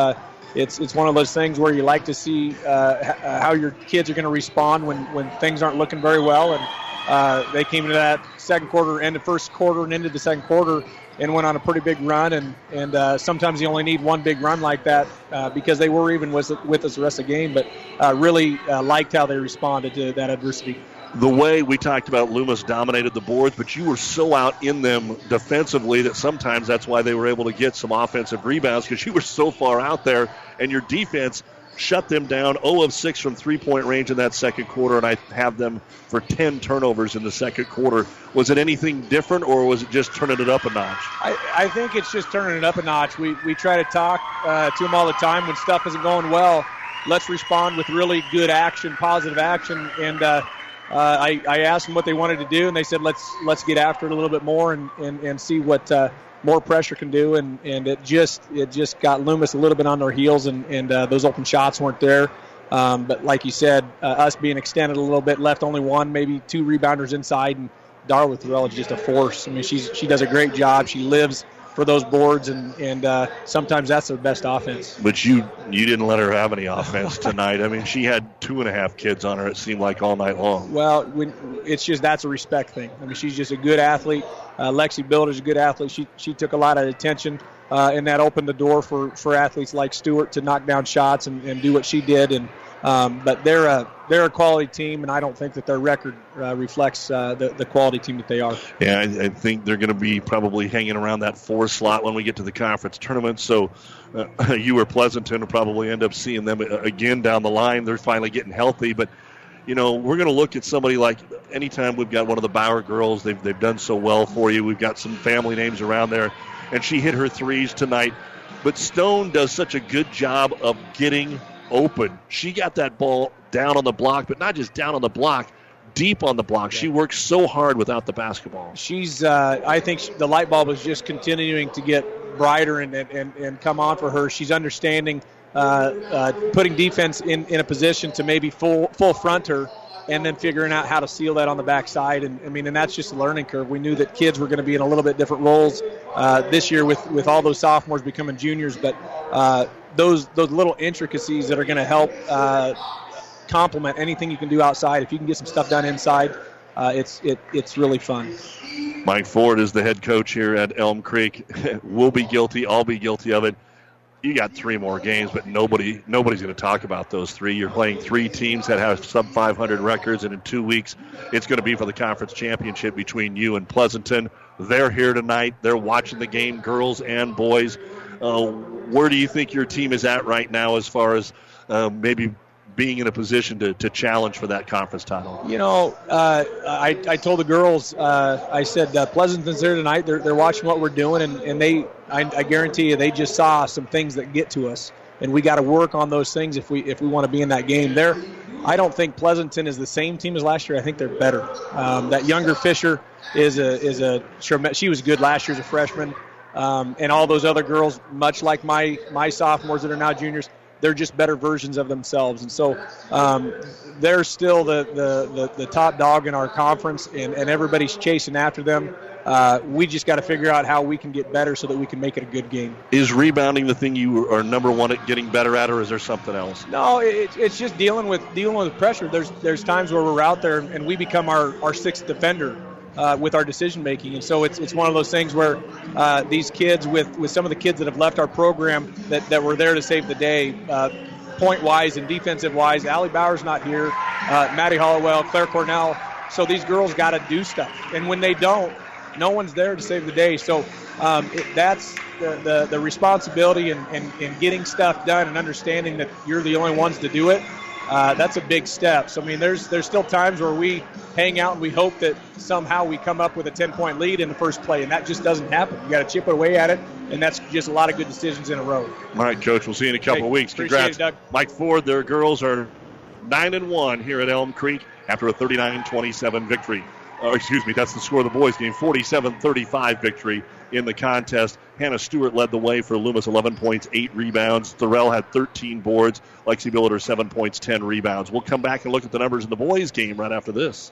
it's it's one of those things where you like to see uh, how your kids are going to respond when, when things aren't looking very well. And uh, they came into that second quarter, end of first quarter, and into the second quarter, and went on a pretty big run. And and uh, sometimes you only need one big run like that uh, because they were even with with us the rest of the game. But uh, really uh, liked how they responded to that adversity the way we talked about Loomis dominated the boards, but you were so out in them defensively that sometimes that's why they were able to get some offensive rebounds because you were so far out there and your defense shut them down 0 of 6 from three point range in that second quarter, and I have them for 10 turnovers in the second quarter. Was it anything different, or was it just turning it up a notch? I, I think it's just turning it up a notch. We, we try to talk uh, to them all the time when stuff isn't going well. Let's respond with really good action, positive action, and uh, uh, I, I asked them what they wanted to do, and they said let's let's get after it a little bit more and, and, and see what uh, more pressure can do. And, and it just it just got Loomis a little bit on their heels, and and uh, those open shots weren't there. Um, but like you said, uh, us being extended a little bit, left only one, maybe two rebounders inside, and Darla Thorell is just a force. I mean, she's she does a great job. She lives for those boards, and and uh, sometimes that's the best offense. But you you didn't let her have any offense tonight. I mean, she had two and a half kids on her. It seemed like all night long. Well, when, it's just that's a respect thing. I mean, she's just a good athlete. Uh, Lexi Billiter's a good athlete. She she took a lot of attention, uh, and that opened the door for for athletes like Stewart to knock down shots and, and do what she did. And um, but they're a they're a quality team, and I don't think that their record uh, reflects uh, the the quality team that they are. Yeah, I, I think they're going to be probably hanging around that four slot when we get to the conference tournament. So uh, you or Pleasanton will probably end up seeing them uh, again down the line. They're finally getting healthy, but you know, we're going to look at somebody like anytime we've got one of the Bauer girls, they've, they've done so well for you. We've got some family names around there, and she hit her threes tonight. But Stone does such a good job of getting open. She got that ball down on the block, but not just down on the block, deep on the block. She works so hard without the basketball. She's, uh, I think she, the light bulb is just continuing to get brighter and, and, and come on for her. She's understanding uh, uh, putting defense in, in a position to maybe full full front her and then figuring out how to seal that on the backside. And I mean, and that's just a learning curve. We knew that kids were going to be in a little bit different roles uh, this year with with all those sophomores becoming juniors, but uh, those those little intricacies that are going to help uh, complement anything you can do outside. If you can get some stuff done inside, uh, it's it it's really fun. Mike Ford is the head coach here at Elm Creek. we'll be guilty. I'll be guilty of it you got three more games, but nobody nobody's going to talk about those three. You're playing three teams that have sub 500 records, and in two weeks, it's going to be for the conference championship between you and Pleasanton. They're here tonight. They're watching the game, girls and boys. Uh, where do you think your team is at right now, as far as uh, maybe being in a position to, to challenge for that conference title? You know, uh, I, I told the girls, uh, I said, uh, Pleasanton's there tonight. They're, they're watching what we're doing, and, and they, I, I guarantee you, they just saw some things that get to us. And we got to work on those things if we if we want to be in that game. There, I don't think Pleasanton is the same team as last year. I think they're better. Um, that younger Fisher is a is a she was good last year as a freshman, um, and all those other girls, much like my my sophomores that are now juniors, they're just better versions of themselves. And so um, they're still the, the, the, the, top dog in our conference, and, and everybody's chasing after them. Uh, we just got to figure out how we can get better so that we can make it a good game. Is rebounding the thing you are number one at getting better at, or is there something else? No, it, it's just dealing with dealing with pressure. There's there's times where we're out there and we become our, our sixth defender uh, with our decision making. And so it's, it's one of those things where uh, these kids, with, with some of the kids that have left our program that, that were there to save the day, uh, point wise and defensive wise, Allie Bauer's not here, uh, Maddie Hollowell, Claire Cornell. So these girls got to do stuff. And when they don't, no one's there to save the day. So um, it, that's the, the, the responsibility and, and, and getting stuff done and understanding that you're the only ones to do it uh, that's a big step. So I mean, there's there's still times where we hang out and we hope that somehow we come up with a 10 point lead in the first play, and that just doesn't happen. You got to chip away at it, and that's just a lot of good decisions in a row. All right, Coach. We'll see you in a couple hey, of weeks. Congrats, it, Mike Ford. Their girls are nine and one here at Elm Creek after a 39-27 victory. Oh, excuse me, that's the score of the boys' game. 47-35 victory in the contest. Hannah Stewart led the way for Loomis, 11 points, 8 rebounds. Thorell had 13 boards. Lexi Billiter, 7 points, 10 rebounds. We'll come back and look at the numbers in the boys' game right after this.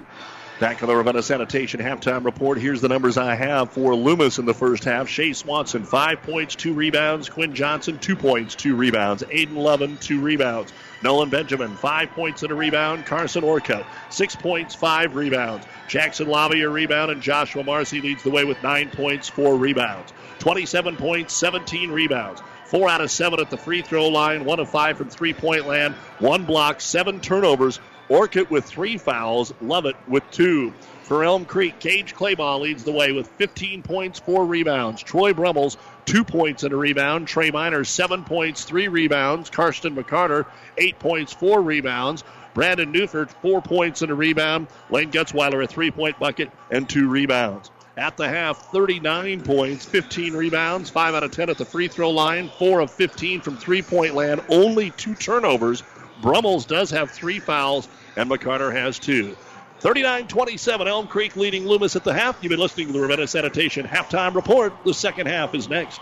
Back on the Ravenna Sanitation halftime report. Here's the numbers I have for Loomis in the first half. Shea Swanson, five points, two rebounds. Quinn Johnson, two points, two rebounds. Aiden Lovett, two rebounds. Nolan Benjamin, five points and a rebound. Carson Orcutt, six points, five rebounds. Jackson Lobby, a rebound, and Joshua Marcy leads the way with nine points, four rebounds. 27 points, 17 rebounds. Four out of seven at the free throw line, one of five from three point land, one block, seven turnovers, Orcutt with three fouls, Lovett with two. For Elm Creek, Gage Claybaugh leads the way with 15 points, four rebounds. Troy Brummels, two points and a rebound. Trey Miner, seven points, three rebounds. Karsten McCarter, eight points, four rebounds. Brandon Newfer, four points and a rebound. Lane Gutzweiler, a three point bucket and two rebounds. At the half, 39 points, 15 rebounds, 5 out of 10 at the free throw line, 4 of 15 from three point land, only two turnovers. Brummels does have three fouls and McCarter has two. 39 27, Elm Creek leading Loomis at the half. You've been listening to the Ravenna Sanitation halftime report. The second half is next.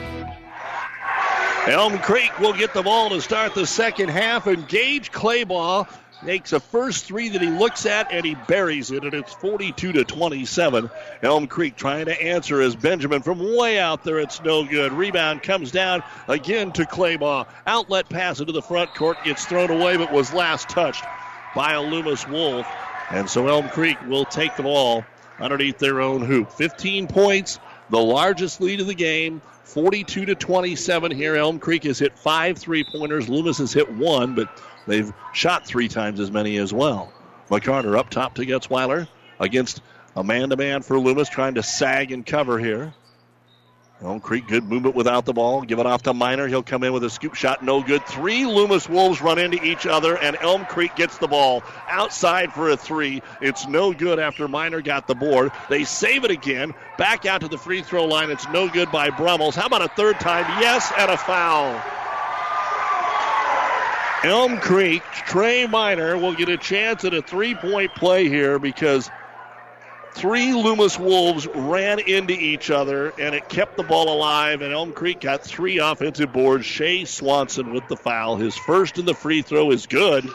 Elm Creek will get the ball to start the second half, and Gage Claybaugh makes a first three that he looks at and he buries it, and it's 42 to 27. Elm Creek trying to answer as Benjamin from way out there. It's no good. Rebound comes down again to Claybaugh. Outlet pass into the front court gets thrown away, but was last touched by a Loomis Wolf. And so Elm Creek will take the ball underneath their own hoop. 15 points, the largest lead of the game. 42 to 27 here. Elm Creek has hit five three pointers. Loomis has hit one, but they've shot three times as many as well. McCarter up top to Gutzweiler against a man to man for Loomis, trying to sag and cover here. Elm Creek, good movement without the ball. Give it off to Miner. He'll come in with a scoop shot, no good. Three Loomis Wolves run into each other, and Elm Creek gets the ball outside for a three. It's no good after Miner got the board. They save it again. Back out to the free throw line. It's no good by Brummels. How about a third time? Yes, and a foul. Elm Creek, Trey Miner will get a chance at a three point play here because three Loomis Wolves ran into each other and it kept the ball alive. And Elm Creek got three offensive boards. Shea Swanson with the foul. His first in the free throw is good.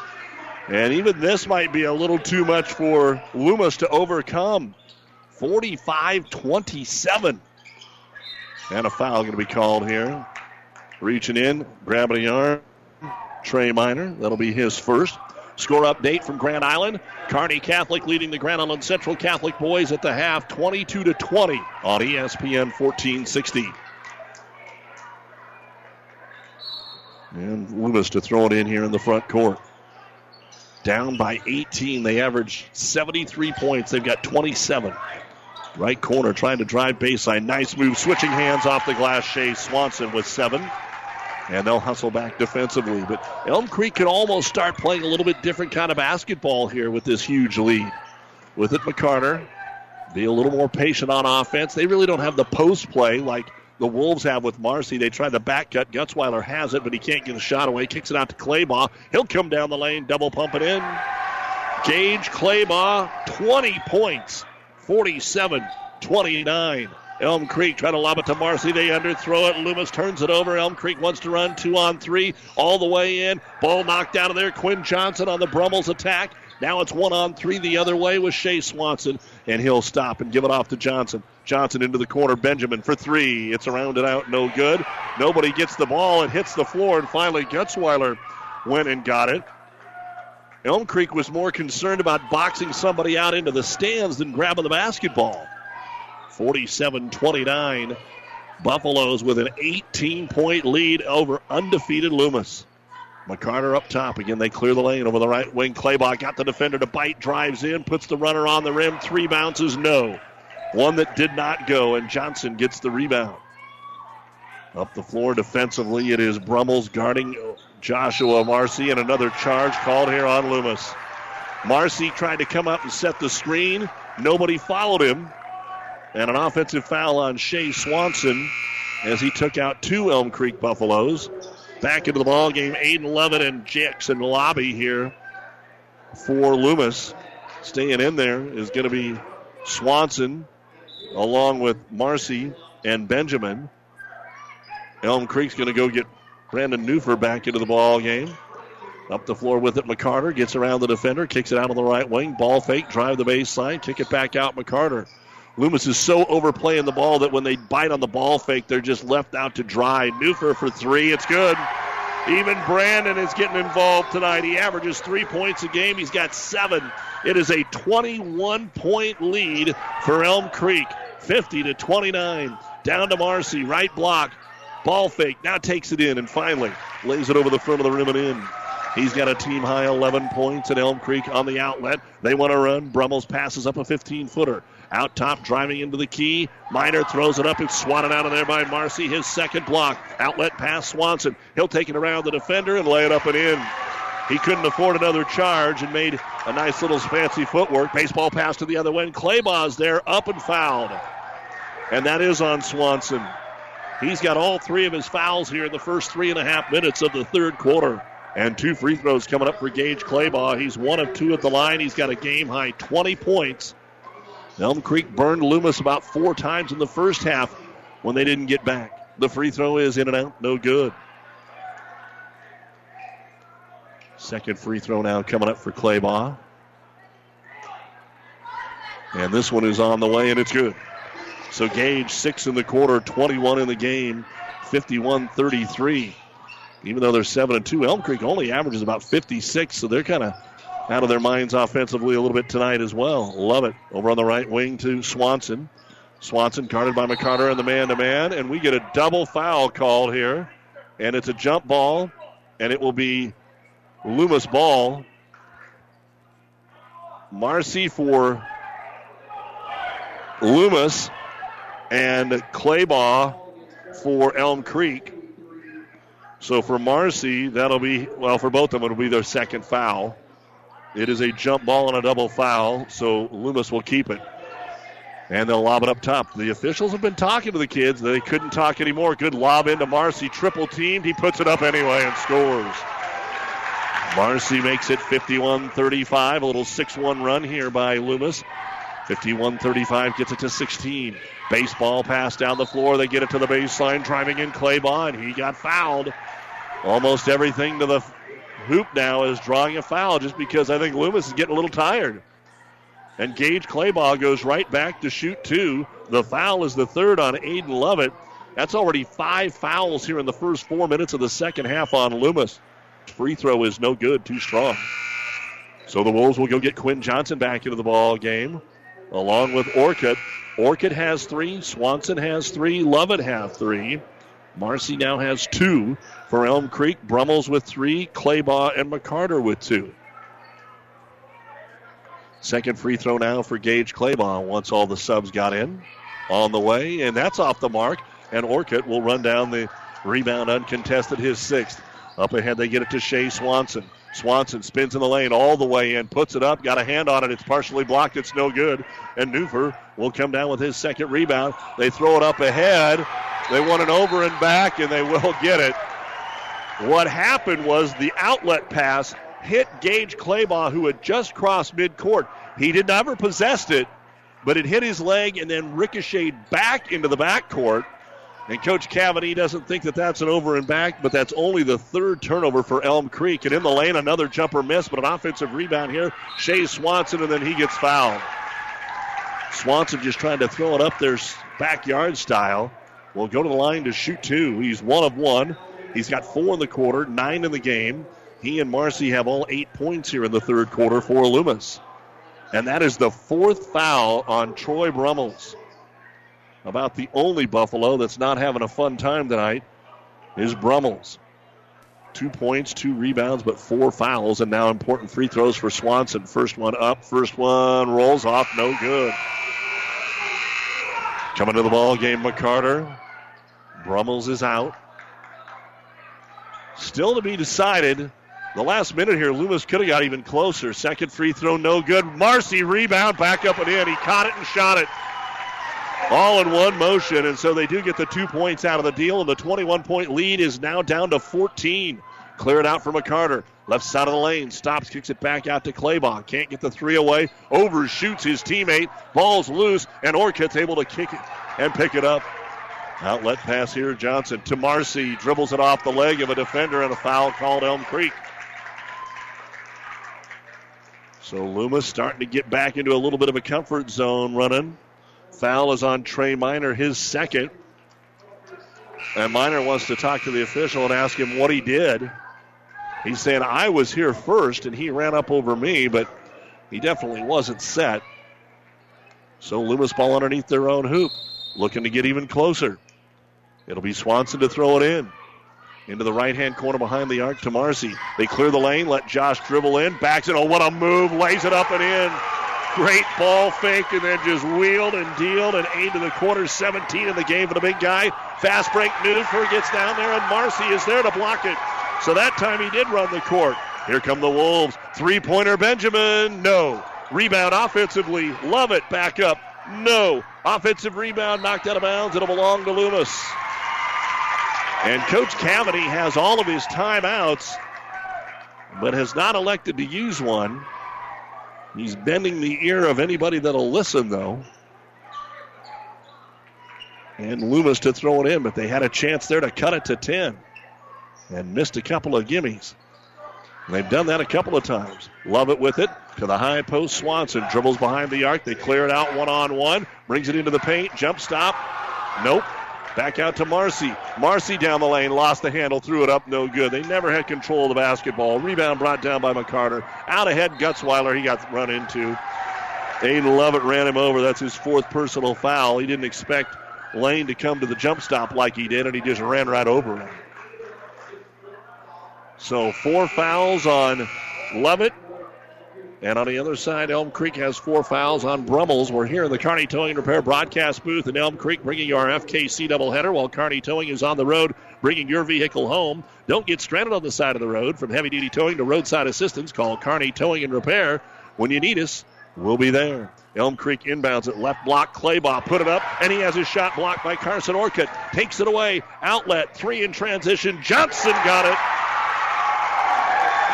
And even this might be a little too much for Loomis to overcome. 45 27. And a foul going to be called here. Reaching in, grabbing a arm. Trey Miner. That'll be his first. Score update from Grand Island. Kearney Catholic leading the Grand Island Central Catholic boys at the half 22 to 20 on ESPN 1460. And Loomis to throw it in here in the front court. Down by 18. They average 73 points. They've got 27. Right corner trying to drive baseline. Nice move. Switching hands off the glass. Shea Swanson with seven and they'll hustle back defensively. But Elm Creek can almost start playing a little bit different kind of basketball here with this huge lead. With it, McCarter be a little more patient on offense. They really don't have the post play like the Wolves have with Marcy. They try the back cut. Gutzweiler has it, but he can't get a shot away. Kicks it out to Claybaugh. He'll come down the lane, double pump it in. Gage Claybaugh, 20 points, 47 29. Elm Creek trying to lob it to Marcy. They underthrow it. Loomis turns it over. Elm Creek wants to run two on three all the way in. Ball knocked out of there. Quinn Johnson on the Brummels attack. Now it's one on three the other way with Shea Swanson, and he'll stop and give it off to Johnson. Johnson into the corner. Benjamin for three. It's around and out. No good. Nobody gets the ball. It hits the floor, and finally Gutzweiler went and got it. Elm Creek was more concerned about boxing somebody out into the stands than grabbing the basketball. 47 29. Buffaloes with an 18 point lead over undefeated Loomis. McCarter up top. Again, they clear the lane over the right wing. Claybaugh got the defender to bite, drives in, puts the runner on the rim. Three bounces, no. One that did not go, and Johnson gets the rebound. Up the floor defensively, it is Brummels guarding Joshua Marcy, and another charge called here on Loomis. Marcy tried to come up and set the screen. Nobody followed him. And an offensive foul on Shea Swanson as he took out two Elm Creek Buffaloes. Back into the ball game, Aiden Lovett and Jackson Lobby here for Loomis. Staying in there is going to be Swanson along with Marcy and Benjamin. Elm Creek's going to go get Brandon Newfer back into the ball game. Up the floor with it, McCarter gets around the defender, kicks it out on the right wing. Ball fake, drive the baseline, kick it back out, McCarter. Loomis is so overplaying the ball that when they bite on the ball fake, they're just left out to dry. Newfer for three. It's good. Even Brandon is getting involved tonight. He averages three points a game. He's got seven. It is a 21 point lead for Elm Creek. 50 to 29. Down to Marcy. Right block. Ball fake. Now takes it in and finally lays it over the front of the rim and in. He's got a team high 11 points at Elm Creek on the outlet. They want to run. Brummels passes up a 15 footer. Out top, driving into the key. Miner throws it up. It's swatted out of there by Marcy. His second block. Outlet pass Swanson. He'll take it around the defender and lay it up and in. He couldn't afford another charge and made a nice little fancy footwork. Baseball pass to the other end. Claybaugh's there, up and fouled. And that is on Swanson. He's got all three of his fouls here in the first three and a half minutes of the third quarter. And two free throws coming up for Gage Claybaugh. He's one of two at the line. He's got a game high 20 points. Elm Creek burned Loomis about four times in the first half when they didn't get back. The free throw is in and out, no good. Second free throw now coming up for Claybaugh. And this one is on the way, and it's good. So Gage, six in the quarter, 21 in the game, 51 33. Even though they're 7 and 2, Elm Creek only averages about 56, so they're kind of out of their minds offensively a little bit tonight as well. Lovett. Over on the right wing to Swanson. Swanson guarded by McCarter and the man to man, and we get a double foul called here. And it's a jump ball, and it will be Loomis ball. Marcy for Loomis and Claybaugh for Elm Creek. So for Marcy, that'll be, well, for both of them, it'll be their second foul. It is a jump ball and a double foul, so Loomis will keep it. And they'll lob it up top. The officials have been talking to the kids. They couldn't talk anymore. Good lob into Marcy. Triple teamed. He puts it up anyway and scores. Marcy makes it 51 35. A little 6 1 run here by Loomis. 51 35 gets it to 16. Baseball pass down the floor. They get it to the baseline. Driving in Claybaugh, and he got fouled. Almost everything to the hoop now is drawing a foul just because I think Loomis is getting a little tired. And Gage Claybaugh goes right back to shoot two. The foul is the third on Aiden Lovett. That's already five fouls here in the first four minutes of the second half on Loomis. Free throw is no good, too strong. So the Wolves will go get Quinn Johnson back into the ball game, along with Orcutt. Orcutt has three, Swanson has three, Lovett has three. Marcy now has two for Elm Creek. Brummels with three, Claybaugh and McCarter with two. Second free throw now for Gage Claybaugh once all the subs got in. On the way, and that's off the mark. And Orcutt will run down the rebound uncontested, his sixth. Up ahead, they get it to Shea Swanson. Swanson spins in the lane all the way in, puts it up, got a hand on it. It's partially blocked. It's no good. And Newfer will come down with his second rebound. They throw it up ahead. They want an over and back, and they will get it. What happened was the outlet pass hit Gage Claybaugh, who had just crossed midcourt. He did never possessed it, but it hit his leg and then ricocheted back into the backcourt. And Coach Cavity doesn't think that that's an over and back, but that's only the third turnover for Elm Creek. And in the lane, another jumper miss, but an offensive rebound here. Shea Swanson, and then he gets fouled. Swanson just trying to throw it up their backyard style. Will go to the line to shoot two. He's one of one. He's got four in the quarter, nine in the game. He and Marcy have all eight points here in the third quarter for Loomis. And that is the fourth foul on Troy Brummels. About the only Buffalo that's not having a fun time tonight is Brummels. Two points, two rebounds, but four fouls, and now important free throws for Swanson. First one up, first one rolls off, no good. Coming to the ball game, McCarter. Brummels is out. Still to be decided. The last minute here, Loomis could have got even closer. Second free throw, no good. Marcy rebound, back up and in. He caught it and shot it. All in one motion, and so they do get the two points out of the deal, and the 21 point lead is now down to 14. Clear it out for McCarter. Left side of the lane. Stops, kicks it back out to Claybaugh. Can't get the three away. Overshoots his teammate. Ball's loose, and Orcutt's able to kick it and pick it up. Outlet pass here, Johnson to Marcy. Dribbles it off the leg of a defender, and a foul called Elm Creek. So Loomis starting to get back into a little bit of a comfort zone running. Foul is on Trey Miner, his second. And Miner wants to talk to the official and ask him what he did. He's saying, I was here first and he ran up over me, but he definitely wasn't set. So Loomis ball underneath their own hoop, looking to get even closer. It'll be Swanson to throw it in. Into the right hand corner behind the arc to Marcy. They clear the lane, let Josh dribble in, backs it. Oh, what a move! Lays it up and in. Great ball fake and then just wheeled and dealed and aimed to the corner. 17 in the game for the big guy. Fast break. Newfer gets down there and Marcy is there to block it. So that time he did run the court. Here come the Wolves. Three pointer Benjamin. No. Rebound offensively. Lovett. Back up. No. Offensive rebound knocked out of bounds. It'll belong to Loomis. And Coach Cavity has all of his timeouts, but has not elected to use one. He's bending the ear of anybody that'll listen, though. And Loomis to throw it in, but they had a chance there to cut it to 10 and missed a couple of gimmies. They've done that a couple of times. Lovett with it to the high post. Swanson dribbles behind the arc. They clear it out one on one. Brings it into the paint. Jump stop. Nope. Back out to Marcy. Marcy down the lane, lost the handle, threw it up, no good. They never had control of the basketball. Rebound brought down by McCarter. Out ahead, Gutzweiler, he got run into. Aiden Lovett ran him over. That's his fourth personal foul. He didn't expect Lane to come to the jump stop like he did, and he just ran right over him. So four fouls on Lovett. And on the other side, Elm Creek has four fouls on Brummels. We're here in the Kearney Towing and Repair broadcast booth in Elm Creek, bringing you our FKC doubleheader while Kearney Towing is on the road, bringing your vehicle home. Don't get stranded on the side of the road. From heavy duty towing to roadside assistance, call Kearney Towing and Repair. When you need us, we'll be there. Elm Creek inbounds at left block. Claybaugh put it up, and he has his shot blocked by Carson Orcutt. Takes it away. Outlet, three in transition. Johnson got it.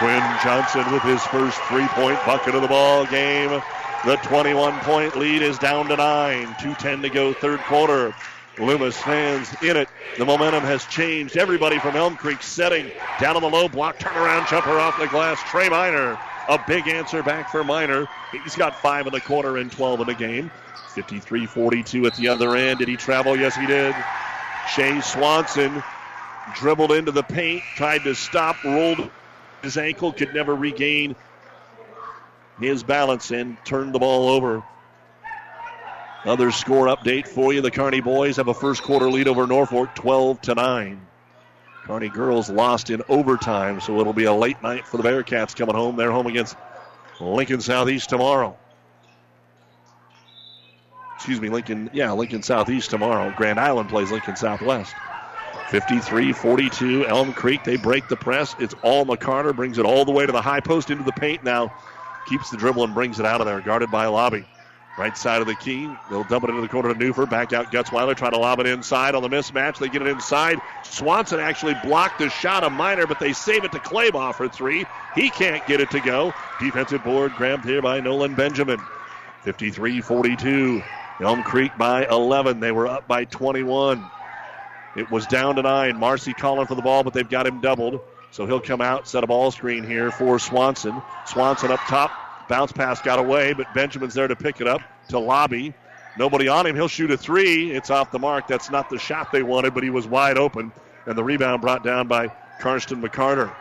Quinn Johnson with his first three point bucket of the ball game. The 21 point lead is down to nine. 2.10 to go, third quarter. Loomis fans in it. The momentum has changed. Everybody from Elm Creek setting down on the low block, turnaround jumper off the glass. Trey Miner, a big answer back for Miner. He's got five in the quarter and 12 in the game. 53 42 at the other end. Did he travel? Yes, he did. Shea Swanson dribbled into the paint, tried to stop, rolled his ankle, could never regain his balance and turned the ball over. Another score update for you. The Kearney boys have a first quarter lead over Norfolk, 12 to 9. Kearney girls lost in overtime, so it'll be a late night for the Bearcats coming home. They're home against Lincoln Southeast tomorrow. Excuse me, Lincoln, yeah, Lincoln Southeast tomorrow. Grand Island plays Lincoln Southwest. 53 42. Elm Creek, they break the press. It's all McCarter, brings it all the way to the high post into the paint now. Keeps the dribble and brings it out of there, guarded by Lobby. Right side of the key. They'll dump it into the corner to Newfer. Back out Gutzweiler, trying to lob it inside on the mismatch. They get it inside. Swanson actually blocked the shot of Miner, but they save it to Claybaugh for three. He can't get it to go. Defensive board grabbed here by Nolan Benjamin. 53 42. Elm Creek by 11. They were up by 21. It was down to nine. Marcy calling for the ball, but they've got him doubled. So he'll come out, set a ball screen here for Swanson. Swanson up top. Bounce pass got away, but Benjamin's there to pick it up to Lobby. Nobody on him. He'll shoot a three. It's off the mark. That's not the shot they wanted, but he was wide open. And the rebound brought down by Karsten McCarter.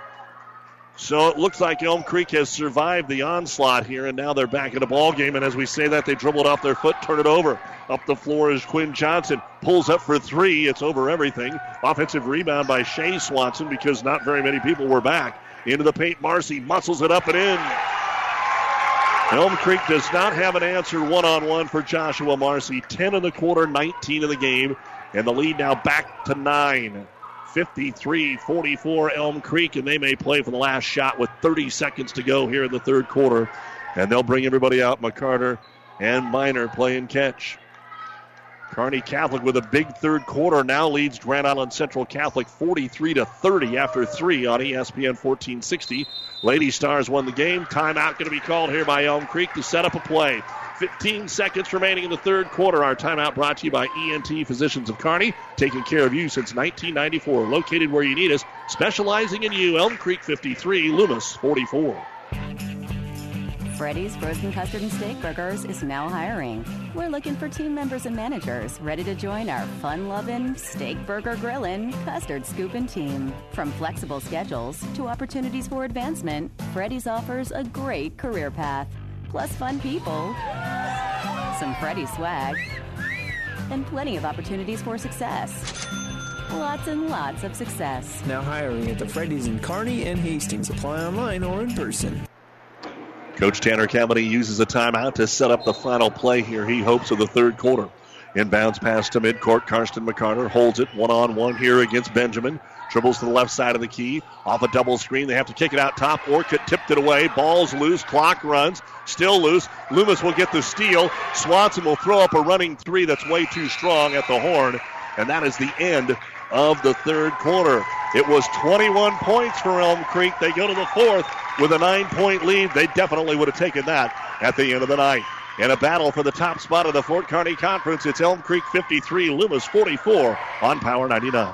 So it looks like Elm Creek has survived the onslaught here, and now they're back in a ball game. And as we say that, they dribble it off their foot, turn it over. Up the floor is Quinn Johnson. Pulls up for three. It's over everything. Offensive rebound by Shea Swanson because not very many people were back. Into the paint, Marcy muscles it up and in. Elm Creek does not have an answer one on one for Joshua Marcy. 10 in the quarter, 19 in the game, and the lead now back to nine. 53 44 Elm Creek, and they may play for the last shot with 30 seconds to go here in the third quarter. And they'll bring everybody out. McCarter and Miner playing catch. Kearney Catholic with a big third quarter now leads Grand Island Central Catholic 43 to 30 after three on ESPN 1460. Lady Stars won the game. Timeout going to be called here by Elm Creek to set up a play. 15 seconds remaining in the third quarter. Our timeout brought to you by ENT Physicians of Kearney, taking care of you since 1994. Located where you need us, specializing in you. Elm Creek 53, Loomis 44. Freddy's Frozen Custard and Steak Burgers is now hiring. We're looking for team members and managers ready to join our fun loving, steak burger grilling, custard scooping team. From flexible schedules to opportunities for advancement, Freddy's offers a great career path, plus fun people, some Freddy's swag, and plenty of opportunities for success. Lots and lots of success. Now hiring at the Freddy's in Kearney and Hastings. Apply online or in person. Coach Tanner Cavity uses a timeout to set up the final play here, he hopes, of the third quarter. Inbounds pass to midcourt. Karsten McCarter holds it one on one here against Benjamin. Dribbles to the left side of the key. Off a double screen. They have to kick it out top. Orcutt tipped it away. Ball's loose. Clock runs. Still loose. Loomis will get the steal. Swanson will throw up a running three that's way too strong at the horn. And that is the end of the third quarter. It was 21 points for Elm Creek. They go to the fourth with a nine point lead. They definitely would have taken that at the end of the night. In a battle for the top spot of the Fort Kearney Conference, it's Elm Creek 53, Loomis 44 on Power 99.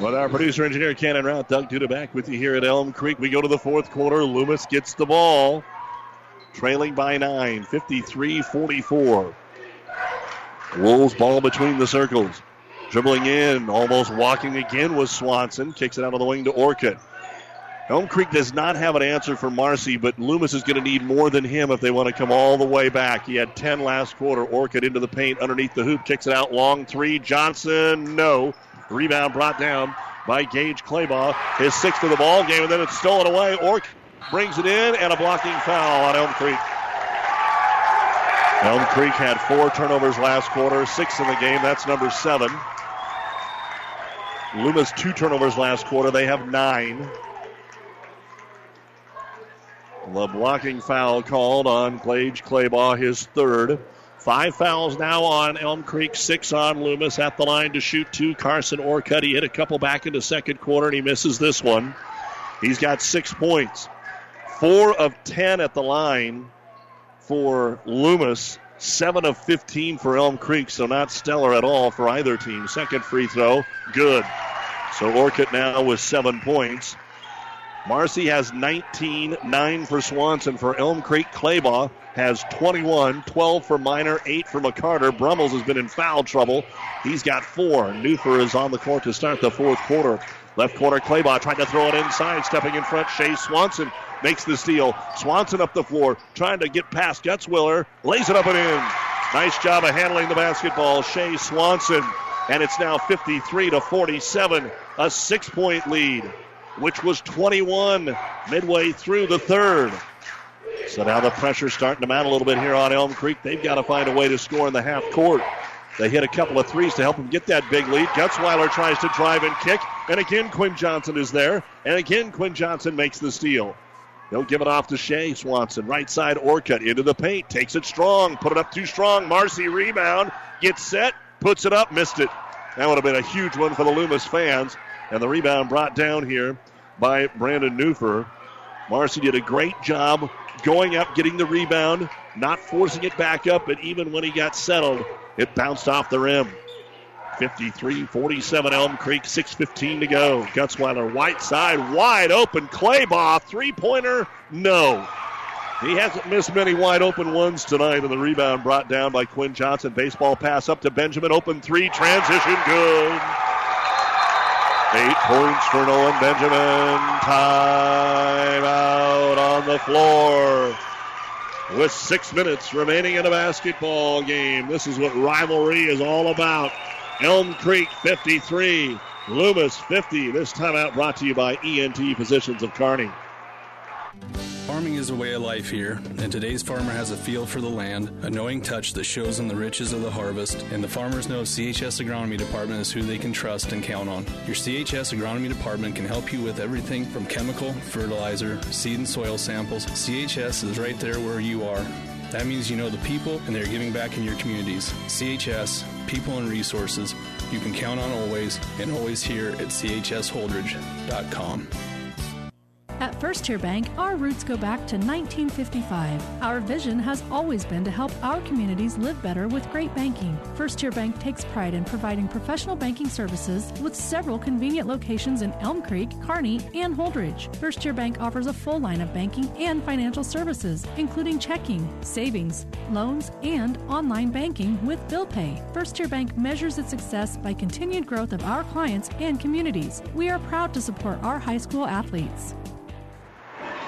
With our producer engineer Cannon Rout, Doug Duda back with you here at Elm Creek. We go to the fourth quarter. Loomis gets the ball, trailing by nine, 53 44. Wolves ball between the circles. Dribbling in, almost walking again was Swanson. Kicks it out of the wing to Orcutt. Elm Creek does not have an answer for Marcy, but Loomis is going to need more than him if they want to come all the way back. He had 10 last quarter. Orcutt into the paint underneath the hoop, kicks it out long three. Johnson, no. Rebound brought down by Gage Claybaugh. His sixth of the ball game, and then it's stolen away. Orc brings it in, and a blocking foul on Elm Creek. Elm Creek had four turnovers last quarter, six in the game. That's number seven. Loomis two turnovers last quarter. They have nine. The blocking foul called on Gage Claybaugh, his third. Five fouls now on Elm Creek, six on Loomis at the line to shoot two. Carson Orcutt, he hit a couple back into second quarter and he misses this one. He's got six points. Four of ten at the line for Loomis. Seven of 15 for Elm Creek, so not stellar at all for either team. Second free throw, good. So Orcutt now with seven points. Marcy has 19, 9 for Swanson. For Elm Creek, Claybaugh has 21, 12 for Miner, 8 for McCarter. Brummels has been in foul trouble. He's got four. Newfer is on the court to start the fourth quarter. Left corner, Claybaugh trying to throw it inside. Stepping in front, Shea Swanson makes the steal. Swanson up the floor, trying to get past Gutzwiller. Lays it up and in. Nice job of handling the basketball, Shea Swanson. And it's now 53 to 47, a six point lead, which was 21 midway through the third. So now the pressure's starting to mount a little bit here on Elm Creek. They've got to find a way to score in the half court. They hit a couple of threes to help them get that big lead. Gutzweiler tries to drive and kick, and again Quinn Johnson is there, and again Quinn Johnson makes the steal. He'll give it off to Shea Swanson. Right side Orcutt into the paint. Takes it strong. Put it up too strong. Marcy rebound. Gets set. Puts it up. Missed it. That would have been a huge one for the Loomis fans. And the rebound brought down here by Brandon Newfer. Marcy did a great job going up, getting the rebound, not forcing it back up, but even when he got settled, it bounced off the rim. 53 47 Elm Creek, 6.15 to go. Gutzweiler, white side, wide open. Claybaugh, three pointer, no. He hasn't missed many wide open ones tonight, and the rebound brought down by Quinn Johnson. Baseball pass up to Benjamin, open three, transition good. Eight points for Nolan Benjamin. Time out on the floor with six minutes remaining in a basketball game. This is what rivalry is all about. Elm Creek 53, Loomis 50. This timeout brought to you by ENT Physicians of Kearney. Farming is a way of life here, and today's farmer has a feel for the land, a knowing touch that shows them the riches of the harvest, and the farmers know CHS Agronomy Department is who they can trust and count on. Your CHS Agronomy Department can help you with everything from chemical, fertilizer, seed and soil samples. CHS is right there where you are. That means you know the people and they're giving back in your communities. CHS, people and resources, you can count on always and always here at chsholdrege.com. At First Tier Bank, our roots go back to 1955. Our vision has always been to help our communities live better with great banking. First Tier Bank takes pride in providing professional banking services with several convenient locations in Elm Creek, Kearney, and Holdrege. First Tier Bank offers a full line of banking and financial services, including checking, savings, loans, and online banking with bill pay. First Tier Bank measures its success by continued growth of our clients and communities. We are proud to support our high school athletes.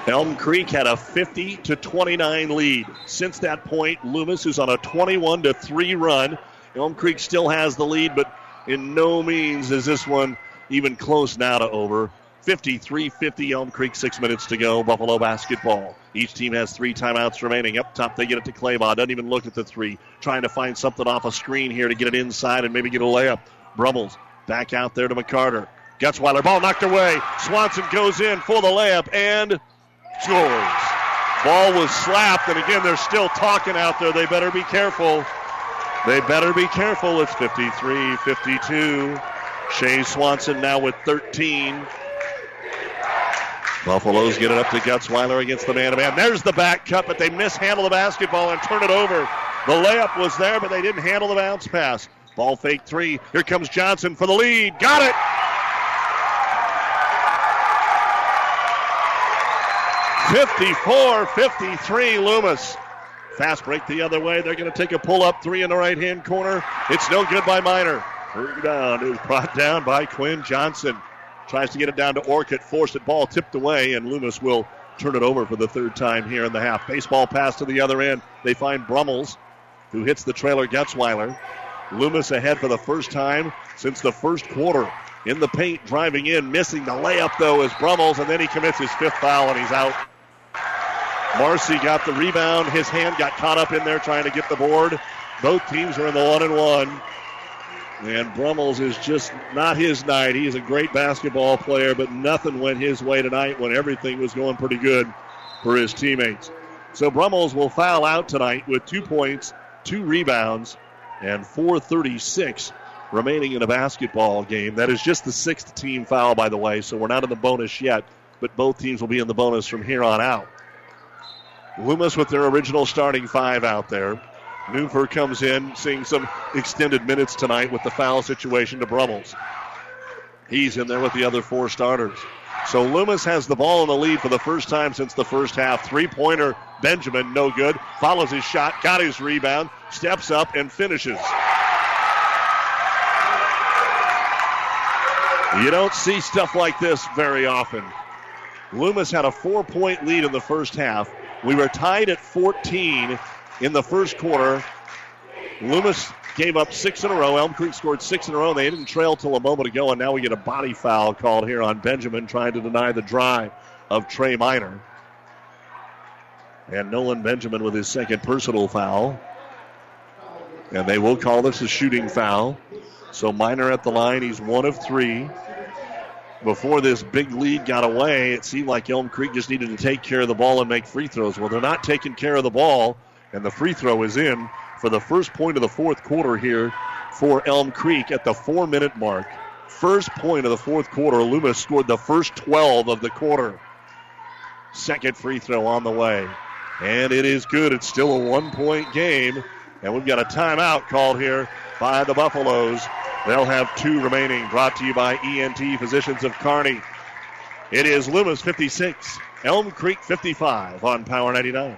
Elm Creek had a 50 to 29 lead. Since that point, Loomis is on a 21 to 3 run. Elm Creek still has the lead, but in no means is this one even close now to over. 53 50 Elm Creek, six minutes to go. Buffalo basketball. Each team has three timeouts remaining. Up top, they get it to Claybaugh. Doesn't even look at the three. Trying to find something off a screen here to get it inside and maybe get a layup. Brummels back out there to McCarter. Gutzweiler, ball knocked away. Swanson goes in for the layup and scores. Ball was slapped, and again, they're still talking out there. They better be careful. They better be careful. It's 53 52. Shea Swanson now with 13. Buffaloes get it up to Gutzweiler against the man to man. There's the back cut, but they mishandle the basketball and turn it over. The layup was there, but they didn't handle the bounce pass. Ball fake three. Here comes Johnson for the lead. Got it. 54 53 Loomis. Fast break the other way. They're going to take a pull up three in the right hand corner. It's no good by Miner. Rebound is brought down by Quinn Johnson. Tries to get it down to Orcutt. Forced it. Ball tipped away, and Loomis will turn it over for the third time here in the half. Baseball pass to the other end. They find Brummels, who hits the trailer Gutzweiler. Loomis ahead for the first time since the first quarter. In the paint, driving in, missing the layup though is Brummels, and then he commits his fifth foul and he's out. Marcy got the rebound. His hand got caught up in there trying to get the board. Both teams are in the one and one. And Brummels is just not his night. He's a great basketball player, but nothing went his way tonight when everything was going pretty good for his teammates. So Brummels will foul out tonight with two points, two rebounds, and 436 remaining in a basketball game. That is just the sixth team foul, by the way, so we're not in the bonus yet, but both teams will be in the bonus from here on out. Loomis with their original starting five out there. Newfer comes in, seeing some extended minutes tonight with the foul situation to Brummels. He's in there with the other four starters. So Loomis has the ball in the lead for the first time since the first half. Three pointer, Benjamin, no good. Follows his shot, got his rebound, steps up, and finishes. You don't see stuff like this very often. Loomis had a four point lead in the first half. We were tied at 14 in the first quarter. Loomis gave up six in a row. Elm Creek scored six in a row. They didn't trail till a moment ago, and now we get a body foul called here on Benjamin trying to deny the drive of Trey Miner. And Nolan Benjamin with his second personal foul. And they will call this a shooting foul. So Miner at the line, he's one of three. Before this big lead got away, it seemed like Elm Creek just needed to take care of the ball and make free throws. Well, they're not taking care of the ball, and the free throw is in for the first point of the fourth quarter here for Elm Creek at the four minute mark. First point of the fourth quarter, Loomis scored the first 12 of the quarter. Second free throw on the way. And it is good. It's still a one point game. And we've got a timeout called here by the Buffaloes. They'll have two remaining. Brought to you by ENT Physicians of Kearney. It is Loomis 56, Elm Creek 55 on Power 99.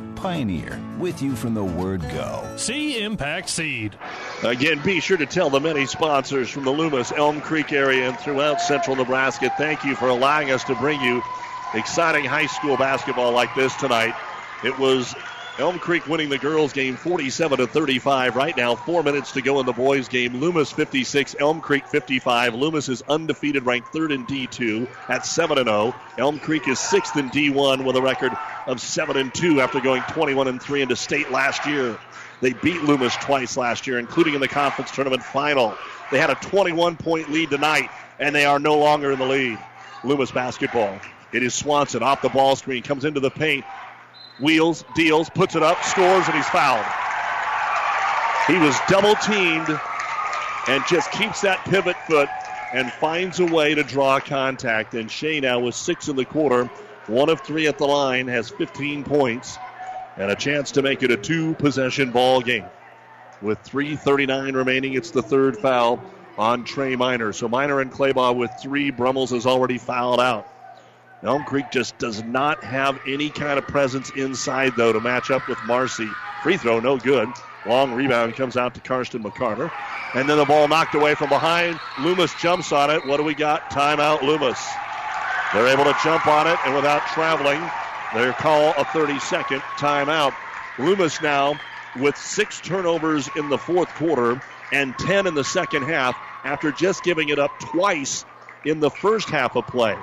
Pioneer, with you from the word go. See Impact Seed. Again, be sure to tell the many sponsors from the Loomis, Elm Creek area and throughout central Nebraska, thank you for allowing us to bring you exciting high school basketball like this tonight. It was Elm Creek winning the girls game 47 to 35. Right now, four minutes to go in the boys game. Loomis 56, Elm Creek 55. Loomis is undefeated, ranked third in D2 at 7 and 0. Elm Creek is sixth in D1 with a record of 7 and 2 after going 21 and 3 into state last year. They beat Loomis twice last year, including in the conference tournament final. They had a 21 point lead tonight, and they are no longer in the lead. Loomis basketball. It is Swanson off the ball screen, comes into the paint, wheels, deals, puts it up, scores, and he's fouled. He was double teamed and just keeps that pivot foot and finds a way to draw contact. And Shea now with six in the quarter, one of three at the line, has 15 points and a chance to make it a two possession ball game. With 3.39 remaining, it's the third foul on Trey Miner. So Miner and Claybaugh with three. Brummels is already fouled out. Elm Creek just does not have any kind of presence inside, though, to match up with Marcy. Free throw, no good. Long rebound comes out to Karsten McCarter. And then the ball knocked away from behind. Loomis jumps on it. What do we got? Timeout, Loomis. They're able to jump on it, and without traveling, they call a 30 second timeout. Loomis now with six turnovers in the fourth quarter and 10 in the second half after just giving it up twice in the first half of play.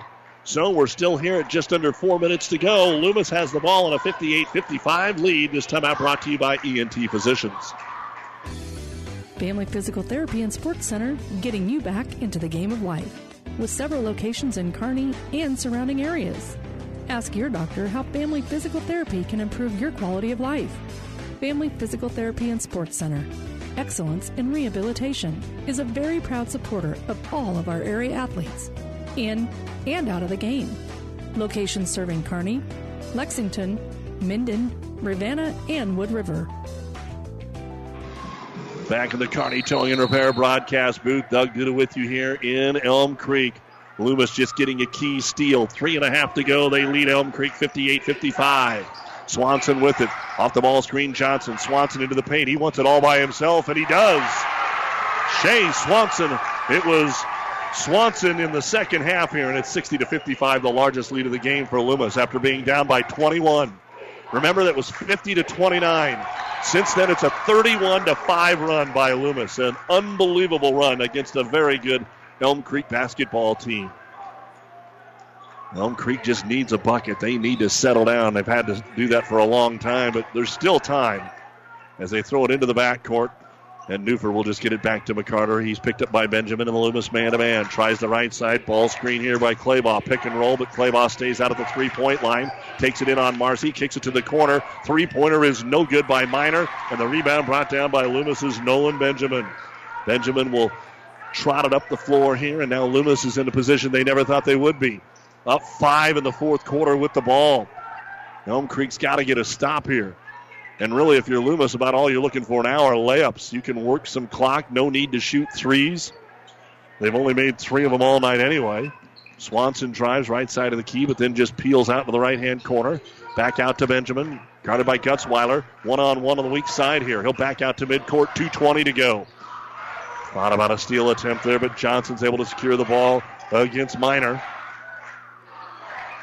So we're still here at just under four minutes to go. Loomis has the ball in a 58 55 lead. This time out brought to you by ENT Physicians. Family Physical Therapy and Sports Center, getting you back into the game of life. With several locations in Kearney and surrounding areas. Ask your doctor how family physical therapy can improve your quality of life. Family Physical Therapy and Sports Center. Excellence in Rehabilitation is a very proud supporter of all of our area athletes, in and out of the game. Locations serving Kearney, Lexington, Minden, Ravenna, and Wood River. Back in the Kearney Towing and Repair broadcast booth, Doug Duda with you here in Elm Creek. Loomis just getting a key steal. Three and a half to go. They lead Elm Creek 58 55. Swanson with it. Off the ball screen, Johnson. Swanson into the paint. He wants it all by himself, and he does. Shea Swanson. It was Swanson in the second half here, and it's 60 to 55, the largest lead of the game for Loomis after being down by 21. Remember that was 50 to 29. Since then, it's a 31 to 5 run by Loomis. An unbelievable run against a very good Elm Creek basketball team. Elm Creek just needs a bucket. They need to settle down. They've had to do that for a long time, but there's still time as they throw it into the backcourt. And Newfer will just get it back to McCarter. He's picked up by Benjamin and Loomis man to man. Tries the right side. Ball screen here by Claybaugh. Pick and roll, but Claybaugh stays out of the three point line. Takes it in on Marcy. Kicks it to the corner. Three pointer is no good by Miner. And the rebound brought down by Loomis's Nolan Benjamin. Benjamin will trot it up the floor here. And now Loomis is in a position they never thought they would be. Up five in the fourth quarter with the ball. Elm Creek's got to get a stop here. And really, if you're Loomis, about all you're looking for now are layups. You can work some clock. No need to shoot threes. They've only made three of them all night anyway. Swanson drives right side of the key, but then just peels out to the right hand corner. Back out to Benjamin. Guarded by Gutzweiler. One on one on the weak side here. He'll back out to midcourt. 2.20 to go. Thought about a steal attempt there, but Johnson's able to secure the ball against Miner.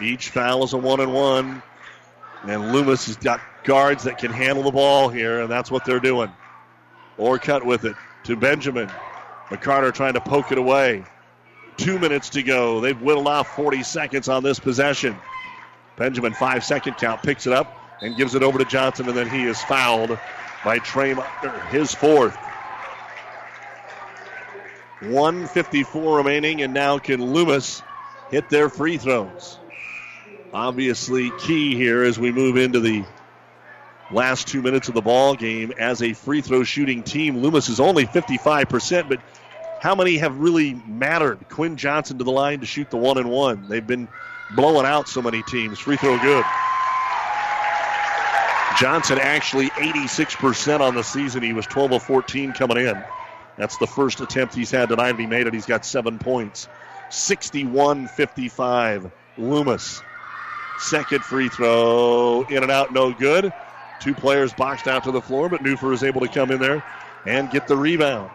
Each foul is a one and one. And Loomis has got guards that can handle the ball here, and that's what they're doing. Orcutt with it to Benjamin. McCarter trying to poke it away. Two minutes to go. They've whittled off 40 seconds on this possession. Benjamin, five second count, picks it up and gives it over to Johnson, and then he is fouled by Trey his fourth. 154 remaining, and now can Loomis hit their free throws? Obviously, key here as we move into the last two minutes of the ball game as a free throw shooting team. Loomis is only 55%, but how many have really mattered? Quinn Johnson to the line to shoot the one and one. They've been blowing out so many teams. Free throw good. Johnson actually 86% on the season. He was 12 of 14 coming in. That's the first attempt he's had tonight, he made it. He's got seven points. 61 55. Loomis. Second free throw. In and out, no good. Two players boxed out to the floor, but Newfer is able to come in there and get the rebound.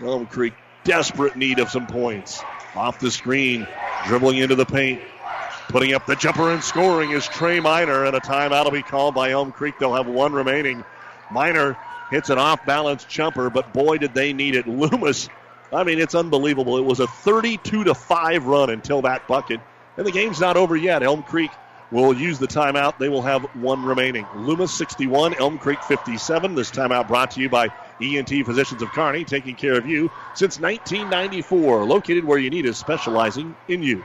Elm Creek desperate need of some points. Off the screen, dribbling into the paint. Putting up the jumper and scoring is Trey Miner, and a timeout will be called by Elm Creek. They'll have one remaining. Miner hits an off balance jumper, but boy, did they need it. Loomis, I mean, it's unbelievable. It was a 32 to 5 run until that bucket, and the game's not over yet. Elm Creek will use the timeout. They will have one remaining. Loomis 61, Elm Creek 57. This timeout brought to you by ENT Physicians of Kearney, taking care of you since 1994. Located where you need is specializing in you.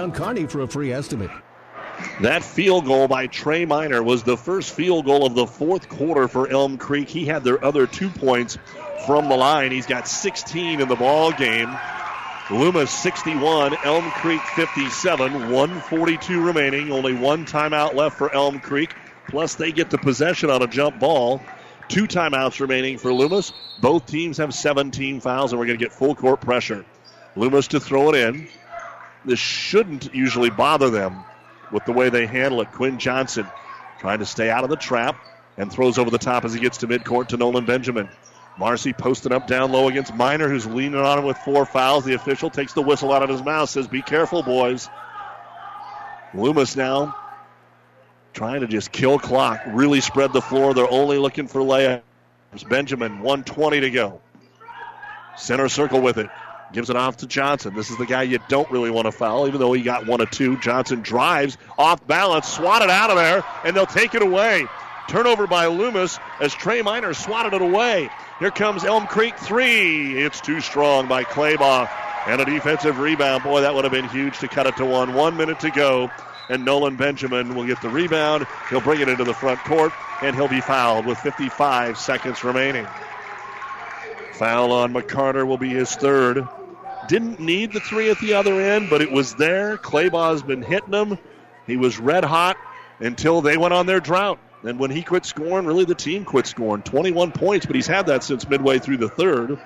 Kearney for a free estimate. That field goal by Trey Miner was the first field goal of the fourth quarter for Elm Creek. He had their other two points from the line. He's got 16 in the ball game. Loomis 61, Elm Creek 57, 142 remaining. Only one timeout left for Elm Creek. Plus, they get the possession on a jump ball. Two timeouts remaining for Loomis. Both teams have 17 fouls, and we're going to get full court pressure. Loomis to throw it in. This shouldn't usually bother them with the way they handle it. Quinn Johnson trying to stay out of the trap and throws over the top as he gets to midcourt to Nolan Benjamin. Marcy posting up down low against Miner, who's leaning on him with four fouls. The official takes the whistle out of his mouth, says, Be careful, boys. Loomis now trying to just kill clock, really spread the floor. They're only looking for layups. Benjamin, 120 to go. Center circle with it. Gives it off to Johnson. This is the guy you don't really want to foul, even though he got one or two. Johnson drives off balance, swatted out of there, and they'll take it away. Turnover by Loomis as Trey Miner swatted it away. Here comes Elm Creek three. It's too strong by Claybaugh. And a defensive rebound. Boy, that would have been huge to cut it to one. One minute to go. And Nolan Benjamin will get the rebound. He'll bring it into the front court, and he'll be fouled with 55 seconds remaining. Foul on McCarter will be his third. Didn't need the three at the other end, but it was there. Claybaugh's been hitting them. He was red hot until they went on their drought. And when he quit scoring, really the team quit scoring. 21 points, but he's had that since midway through the third.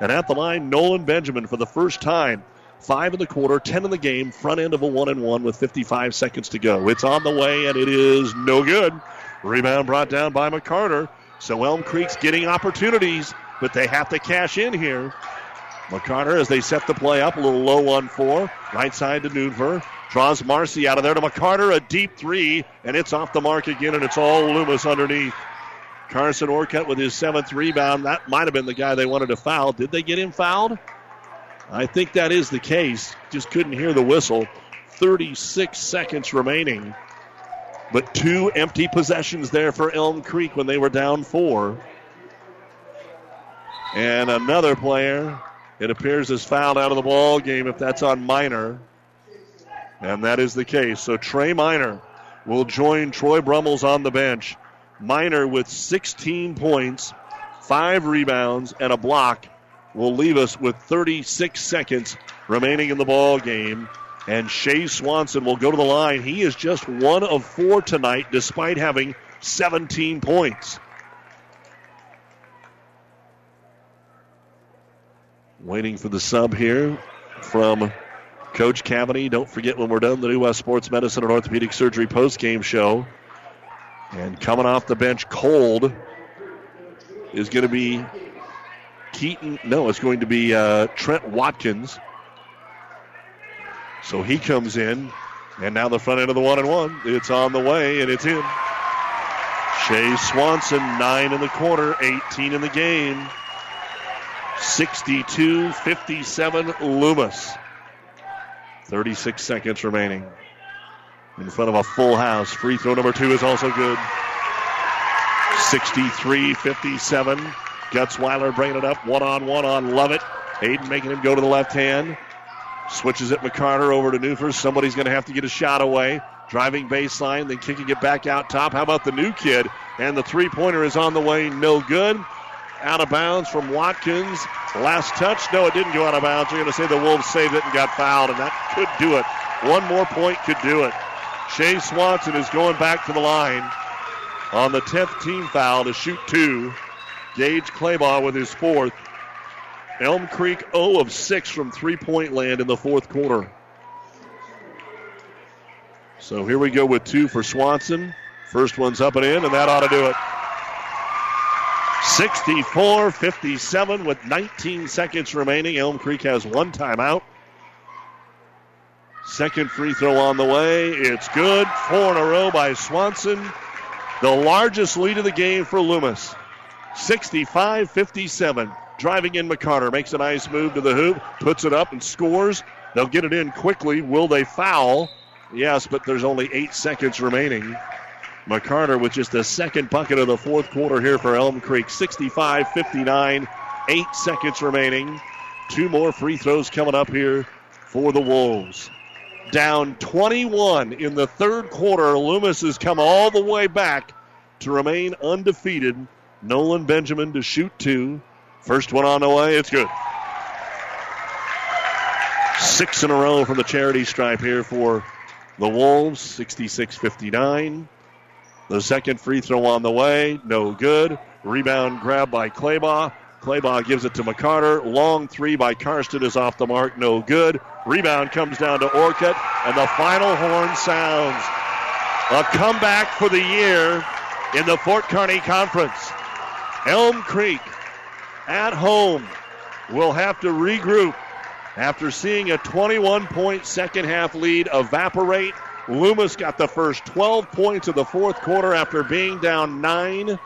And at the line, Nolan Benjamin for the first time. Five in the quarter, 10 in the game, front end of a one and one with 55 seconds to go. It's on the way, and it is no good. Rebound brought down by McCarter. So Elm Creek's getting opportunities, but they have to cash in here. McCarter, as they set the play up, a little low on four. Right side to Newfer. Draws Marcy out of there to McCarter, a deep three, and it's off the mark again, and it's all Loomis underneath. Carson Orcutt with his seventh rebound. That might have been the guy they wanted to foul. Did they get him fouled? I think that is the case. Just couldn't hear the whistle. 36 seconds remaining. But two empty possessions there for Elm Creek when they were down four. And another player, it appears, is fouled out of the ball game if that's on Miner. And that is the case. So Trey Miner will join Troy Brummels on the bench. Miner with 16 points, five rebounds, and a block will leave us with 36 seconds remaining in the ball game. And Shea Swanson will go to the line. He is just one of four tonight, despite having 17 points. Waiting for the sub here from Coach Cavity. Don't forget when we're done the New West Sports Medicine and Orthopedic Surgery post-game show. And coming off the bench cold is going to be Keaton. No, it's going to be uh, Trent Watkins. So he comes in, and now the front end of the one and one. It's on the way, and it's in. Shea Swanson, nine in the quarter, 18 in the game. 62 57 Loomis. 36 seconds remaining. In front of a full house. Free throw number two is also good. 63 57. Gutzweiler bringing it up one on one on Lovett. Hayden making him go to the left hand. Switches it McCarter over to Newfer. Somebody's going to have to get a shot away. Driving baseline, then kicking it back out top. How about the new kid? And the three pointer is on the way. No good. Out of bounds from Watkins. Last touch. No, it didn't go out of bounds. You're going to say the Wolves saved it and got fouled, and that could do it. One more point could do it. Shea Swanson is going back to the line on the 10th team foul to shoot two. Gage Claybaugh with his fourth. Elm Creek 0 of 6 from three point land in the fourth quarter. So here we go with two for Swanson. First one's up and in, and that ought to do it. 64 57 with 19 seconds remaining. Elm Creek has one timeout. Second free throw on the way. It's good. Four in a row by Swanson. The largest lead of the game for Loomis. 65 57. Driving in McCarter. Makes a nice move to the hoop. Puts it up and scores. They'll get it in quickly. Will they foul? Yes, but there's only eight seconds remaining. McCarter with just a second bucket of the fourth quarter here for Elm Creek. 65 59. Eight seconds remaining. Two more free throws coming up here for the Wolves. Down 21 in the third quarter. Loomis has come all the way back to remain undefeated. Nolan Benjamin to shoot two. First one on the way. It's good. Six in a row from the charity stripe here for the Wolves. 66 59. The second free throw on the way. No good. Rebound grab by Claybaugh. Claybaugh gives it to McCarter. Long three by Karsten is off the mark. No good. Rebound comes down to Orcutt. And the final horn sounds. A comeback for the year in the Fort Kearney Conference. Elm Creek at home will have to regroup after seeing a 21 point second half lead evaporate. Loomis got the first 12 points of the fourth quarter after being down nine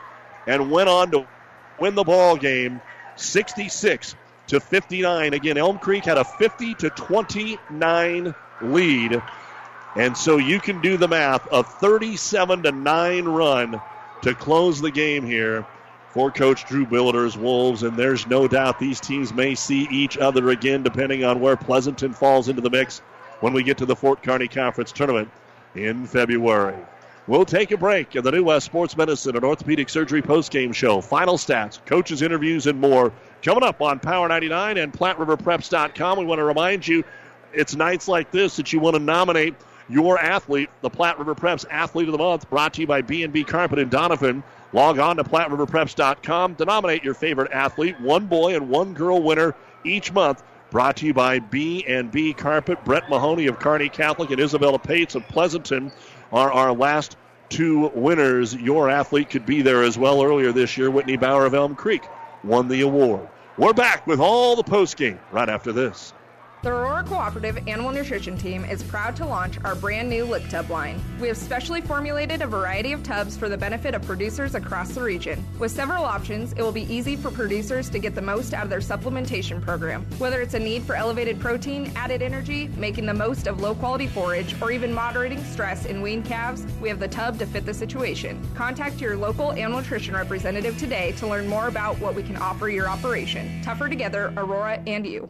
and went on to win the ball game 66 to 59. Again, Elm Creek had a 50 to 29 lead. And so you can do the math a 37 to 9 run to close the game here for Coach Drew Billiter's Wolves. And there's no doubt these teams may see each other again, depending on where Pleasanton falls into the mix when we get to the Fort Kearney Conference Tournament in February. We'll take a break in the New West Sports Medicine and Orthopedic Surgery postgame show. Final stats, coaches' interviews, and more coming up on Power 99 and PlatteRiverPreps.com. We want to remind you it's nights like this that you want to nominate your athlete, the Platte River Preps Athlete of the Month, brought to you by B&B Carpet in Doniphan. Log on to PlatteRiverPreps.com to nominate your favorite athlete, one boy and one girl winner each month. Brought to you by B&B Carpet. Brett Mahoney of Kearney Catholic and Isabella Pates of Pleasanton are our last two winners. Your athlete could be there as well. Earlier this year, Whitney Bauer of Elm Creek won the award. We're back with all the postgame right after this. The Aurora Cooperative Animal Nutrition Team is proud to launch our brand new Lick Tub line. We have specially formulated a variety of tubs for the benefit of producers across the region. With several options, it will be easy for producers to get the most out of their supplementation program. Whether it's a need for elevated protein, added energy, making the most of low quality forage, or even moderating stress in weaned calves, we have the tub to fit the situation. Contact your local animal nutrition representative today to learn more about what we can offer your operation. Tougher together, Aurora and you.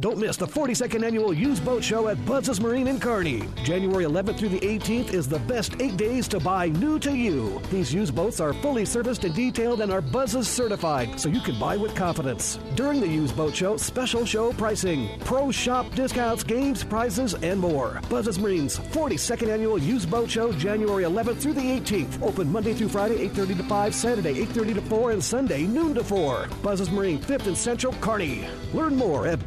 Don't miss the 42nd annual Used Boat Show at Buzz's Marine in Kearney. January 11th through the 18th is the best eight days to buy new to you. These used boats are fully serviced and detailed and are Buzz's certified, so you can buy with confidence. During the Used Boat Show, special show pricing, pro shop discounts, games, prizes, and more. Buzz's Marine's 42nd annual Used Boat Show, January 11th through the 18th. Open Monday through Friday, 8:30 to 5, Saturday 8:30 to 4, and Sunday noon to 4. Buzz's Marine, 5th and Central, Kearney. Learn more at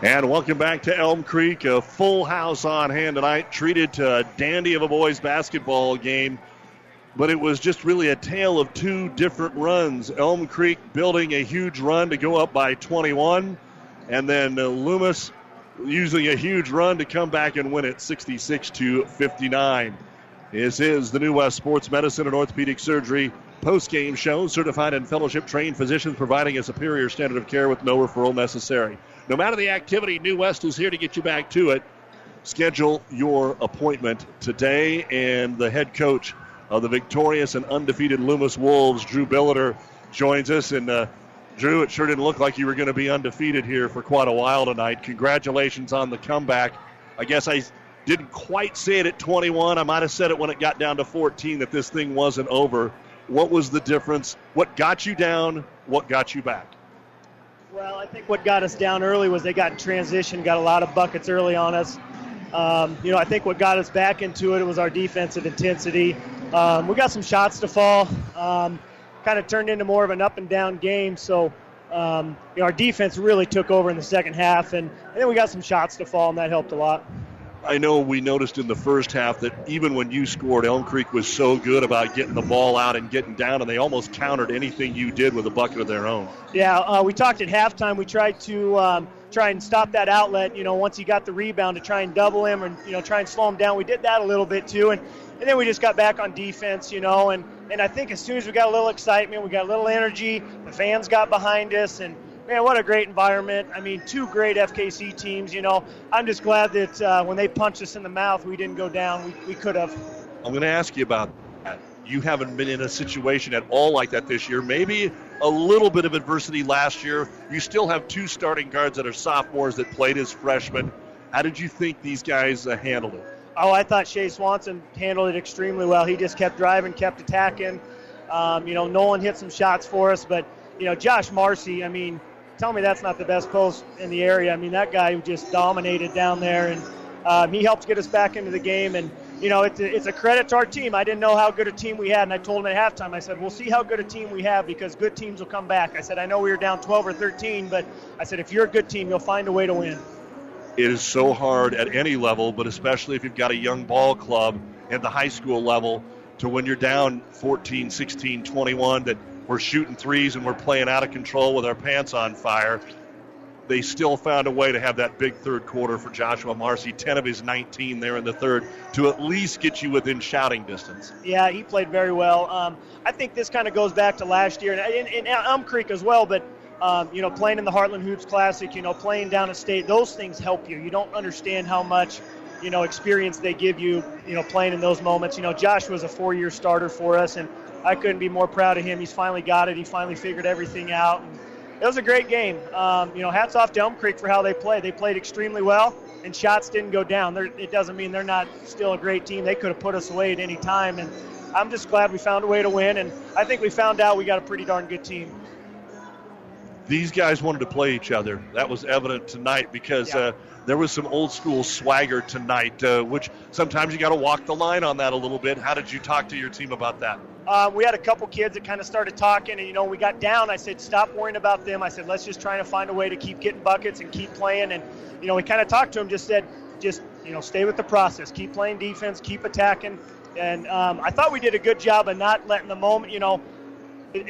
And welcome back to Elm Creek. A full house on hand tonight, treated to a dandy of a boys basketball game. But it was just really a tale of two different runs. Elm Creek building a huge run to go up by 21, and then uh, Loomis using a huge run to come back and win it 66 to 59. This is the New West Sports Medicine and Orthopedic Surgery post-game show. Certified and fellowship trained physicians providing a superior standard of care with no referral necessary. No matter the activity, New West is here to get you back to it. Schedule your appointment today, and the head coach of the victorious and undefeated Loomis Wolves, Drew Billiter, joins us. And uh, Drew, it sure didn't look like you were going to be undefeated here for quite a while tonight. Congratulations on the comeback. I guess I didn't quite say it at 21. I might have said it when it got down to 14 that this thing wasn't over. What was the difference? What got you down? What got you back? Well, I think what got us down early was they got in transition, got a lot of buckets early on us. Um, you know, I think what got us back into it was our defensive intensity. Um, we got some shots to fall. Um, kind of turned into more of an up and down game. So, um, you know, our defense really took over in the second half, and, and then we got some shots to fall, and that helped a lot. I know we noticed in the first half that even when you scored, Elm Creek was so good about getting the ball out and getting down, and they almost countered anything you did with a bucket of their own. Yeah, uh, we talked at halftime. We tried to um, try and stop that outlet. You know, once he got the rebound, to try and double him or you know try and slow him down. We did that a little bit too, and and then we just got back on defense. You know, and and I think as soon as we got a little excitement, we got a little energy. The fans got behind us, and man, what a great environment. I mean, two great FKC teams. You know, I'm just glad that uh, when they punched us in the mouth, we didn't go down. We, we could have. I'm going to ask you about that. You haven't been in a situation at all like that this year. Maybe a little bit of adversity last year. You still have two starting guards that are sophomores that played as freshmen. How did you think these guys uh, handled it? Oh, I thought Shea Swanson handled it extremely well. He just kept driving, kept attacking. Um, you know, Nolan hit some shots for us, but you know, Josh Marcy. I mean, tell me that's not the best post in the area. I mean, that guy just dominated down there, and um, he helped get us back into the game. And you know, it's a, it's a credit to our team. I didn't know how good a team we had, and I told him at halftime. I said, "We'll see how good a team we have because good teams will come back." I said, "I know we were down 12 or 13, but I said if you're a good team, you'll find a way to win." It is so hard at any level, but especially if you've got a young ball club at the high school level, to when you're down 14, 16, 21, that we're shooting threes and we're playing out of control with our pants on fire they still found a way to have that big third quarter for Joshua Marcy, 10 of his 19 there in the third, to at least get you within shouting distance. Yeah, he played very well. Um, I think this kind of goes back to last year, and Elm Creek as well, but. Um, you know, playing in the Heartland Hoops Classic, you know, playing down a state, those things help you. You don't understand how much, you know, experience they give you, you know, playing in those moments. You know, Josh was a four year starter for us, and I couldn't be more proud of him. He's finally got it. He finally figured everything out. And, it was a great game. Um, you know, hats off to Elm Creek for how they played. They played extremely well, and shots didn't go down. They're, it doesn't mean they're not still a great team. They could have put us away at any time, and I'm just glad we found a way to win. And I think we found out we got a pretty darn good team. These guys wanted to play each other. That was evident tonight because yeah. uh, there was some old school swagger tonight, uh, which sometimes you got to walk the line on that a little bit. How did you talk to your team about that? Uh, we had a couple kids that kind of started talking, and you know, we got down. I said, "Stop worrying about them." I said, "Let's just try to find a way to keep getting buckets and keep playing." And you know, we kind of talked to them, just said, "Just you know, stay with the process, keep playing defense, keep attacking." And um, I thought we did a good job of not letting the moment, you know.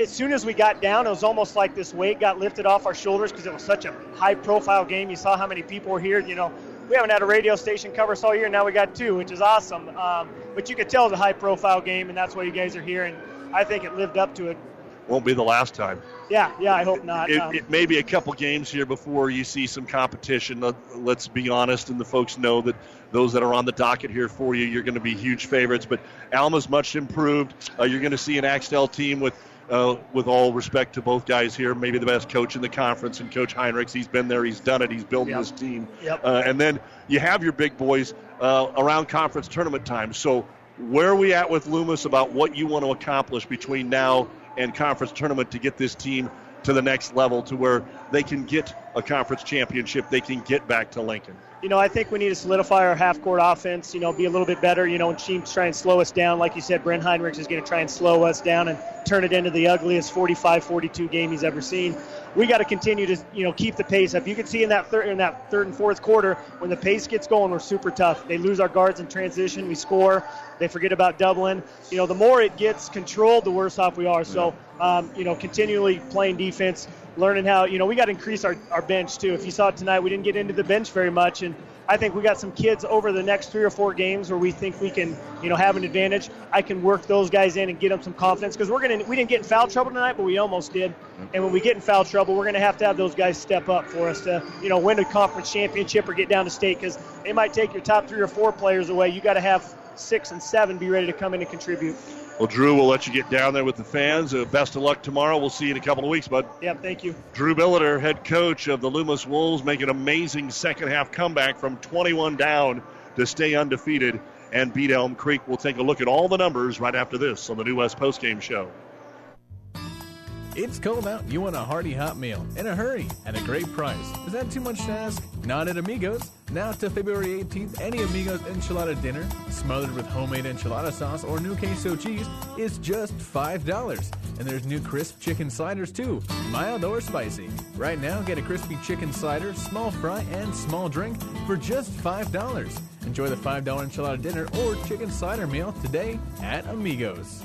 As soon as we got down, it was almost like this weight got lifted off our shoulders because it was such a high-profile game. You saw how many people were here. You know, we haven't had a radio station cover us all year. Now we got two, which is awesome. Um, but you could tell it's a high-profile game, and that's why you guys are here. And I think it lived up to it. Won't be the last time. Yeah, yeah, I hope not. It, um, it may be a couple games here before you see some competition. Let's be honest, and the folks know that those that are on the docket here for you, you're going to be huge favorites. But Alma's much improved. Uh, you're going to see an Axtell team with uh, with all respect to both guys here, maybe the best coach in the conference, and Coach Heinrichs. He's been there, he's done it, he's building yep. this team. Yep. Uh, and then you have your big boys uh, around conference tournament time. So where are we at with Loomis about what you want to accomplish between now and conference tournament to get this team to the next level to where they can get a conference championship, they can get back to Lincoln? You know, I think we need to solidify our half court offense, you know, be a little bit better. You know, when teams try and slow us down, like you said, Brent Heinrichs is going to try and slow us down and turn it into the ugliest 45 42 game he's ever seen we got to continue to you know keep the pace up. You can see in that third in that third and fourth quarter when the pace gets going, we're super tough. They lose our guards in transition, we score. They forget about Dublin. You know, the more it gets controlled, the worse off we are. So, um, you know, continually playing defense, learning how. You know, we got to increase our, our bench too. If you saw it tonight, we didn't get into the bench very much, and I think we got some kids over the next three or four games where we think we can, you know, have an advantage. I can work those guys in and get them some confidence because we're gonna we didn't get in foul trouble tonight, but we almost did. And when we get in foul trouble, we're gonna have to have those guys step up for us to, you know, win a conference championship or get down to state because they might take your top three or four players away. You got to have six and seven be ready to come in and contribute. Well, Drew, we'll let you get down there with the fans. Uh, best of luck tomorrow. We'll see you in a couple of weeks, bud. Yeah, thank you. Drew Billiter, head coach of the Loomis Wolves, make an amazing second half comeback from 21 down to stay undefeated and beat Elm Creek. We'll take a look at all the numbers right after this on the New West Postgame Show. It's cold out. You want a hearty hot meal in a hurry at a great price. Is that too much to ask? Not at Amigos. Now to February 18th, any Amigos enchilada dinner, smothered with homemade enchilada sauce or new queso cheese, is just $5. And there's new crisp chicken sliders too, mild or spicy. Right now, get a crispy chicken slider, small fry, and small drink for just $5. Enjoy the $5 enchilada dinner or chicken slider meal today at Amigos.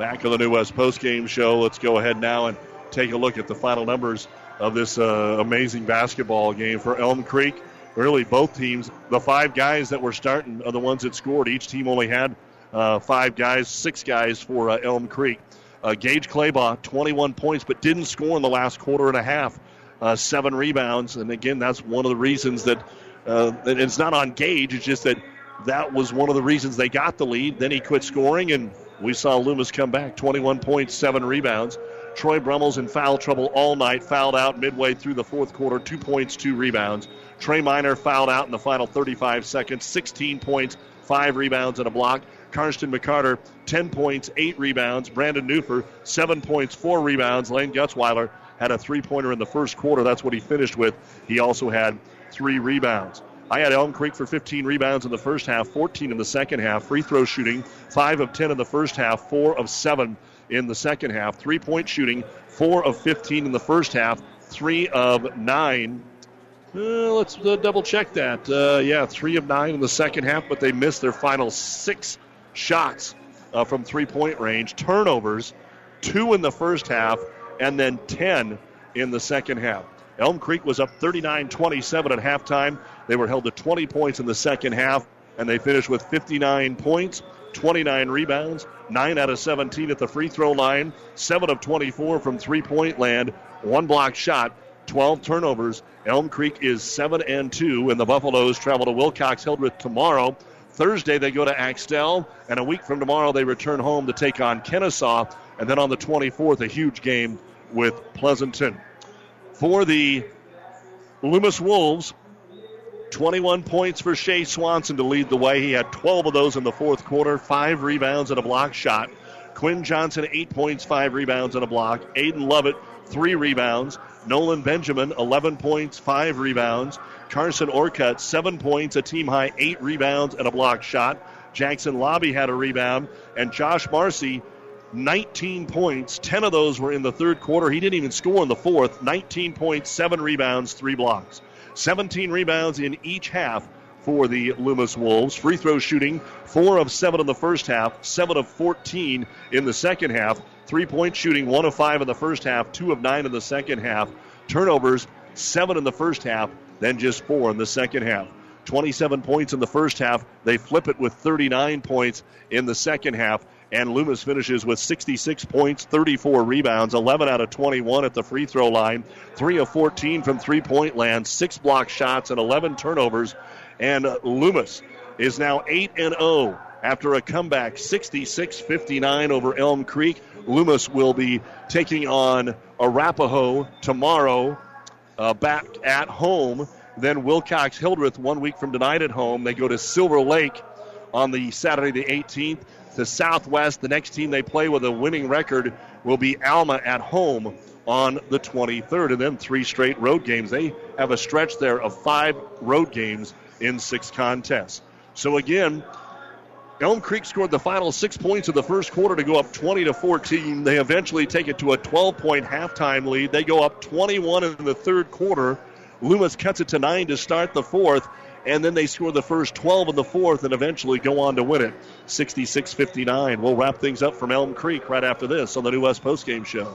Back on the New West postgame show, let's go ahead now and take a look at the final numbers of this uh, amazing basketball game for Elm Creek. Really, both teams, the five guys that were starting are the ones that scored. Each team only had uh, five guys, six guys for uh, Elm Creek. Uh, Gage Claybaugh, 21 points, but didn't score in the last quarter and a half. uh, seven rebounds. And again, that's one of the reasons that, uh, that it's not on Gage. It's just that that was one of the reasons they got the lead. Then he quit scoring, and we saw Loomis come back 21 points, seven rebounds. Troy Brummel's in foul trouble all night, fouled out midway through the fourth quarter, two points, two rebounds. Trey Miner fouled out in the final 35 seconds, 16 points, five rebounds, and a block. Karsten McCarter, 10 points, eight rebounds. Brandon Newfer, seven points, four rebounds. Lane Gutzweiler had a three pointer in the first quarter. That's what he finished with. He also had three rebounds. I had Elm Creek for 15 rebounds in the first half, 14 in the second half. Free throw shooting, 5 of 10 in the first half, 4 of 7 in the second half. Three point shooting, 4 of 15 in the first half, 3 of 9. Uh, let's uh, double check that. Uh, yeah, 3 of 9 in the second half, but they missed their final six shots uh, from three point range. Turnovers, 2 in the first half, and then 10 in the second half. Elm Creek was up 39 27 at halftime. They were held to 20 points in the second half, and they finished with 59 points, 29 rebounds, 9 out of 17 at the free throw line, 7 of 24 from three point land, one block shot, 12 turnovers. Elm Creek is 7 and 2, and the Buffaloes travel to Wilcox Hildreth tomorrow. Thursday, they go to Axtell, and a week from tomorrow, they return home to take on Kenesaw, And then on the 24th, a huge game with Pleasanton for the Loomis Wolves. 21 points for Shea Swanson to lead the way. He had 12 of those in the fourth quarter, five rebounds and a block shot. Quinn Johnson, eight points, five rebounds and a block. Aiden Lovett, three rebounds. Nolan Benjamin, 11 points, five rebounds. Carson Orcutt, seven points, a team high, eight rebounds and a block shot. Jackson Lobby had a rebound. And Josh Marcy, 19 points. 10 of those were in the third quarter. He didn't even score in the fourth. 19 points, 7 rebounds, 3 blocks. 17 rebounds in each half for the Loomis Wolves. Free throw shooting, 4 of 7 in the first half, 7 of 14 in the second half. Three point shooting, 1 of 5 in the first half, 2 of 9 in the second half. Turnovers, 7 in the first half, then just 4 in the second half. 27 points in the first half. They flip it with 39 points in the second half. And Loomis finishes with 66 points, 34 rebounds, 11 out of 21 at the free throw line, 3 of 14 from three point land, 6 block shots, and 11 turnovers. And Loomis is now 8 and 0 after a comeback 66 59 over Elm Creek. Loomis will be taking on Arapahoe tomorrow uh, back at home. Then Wilcox Hildreth one week from tonight at home. They go to Silver Lake on the Saturday the 18th to Southwest. The next team they play with a winning record will be Alma at home on the 23rd, and then three straight road games. They have a stretch there of five road games in six contests. So again, Elm Creek scored the final six points of the first quarter to go up 20 to 14. They eventually take it to a 12 point halftime lead. They go up 21 in the third quarter. Loomis cuts it to nine to start the fourth and then they score the first 12 in the fourth and eventually go on to win it 66 59. We'll wrap things up from Elm Creek right after this on the New West Postgame Show.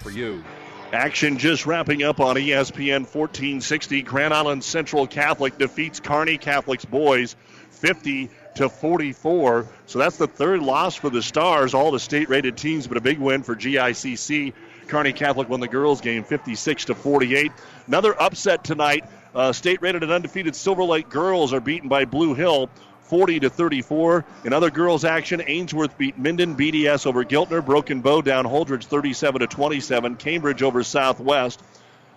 for you. Action just wrapping up on ESPN 1460. Grand Island Central Catholic defeats Kearney Catholic's boys 50 to 44. So that's the third loss for the Stars. All the state-rated teams, but a big win for GICC. Kearney Catholic won the girls' game 56 to 48. Another upset tonight. Uh, state-rated and undefeated Silver Lake girls are beaten by Blue Hill 40 to 34. In other girls' action, Ainsworth beat Minden BDS over Giltner. Broken Bow down Holdrege 37 to 27. Cambridge over Southwest.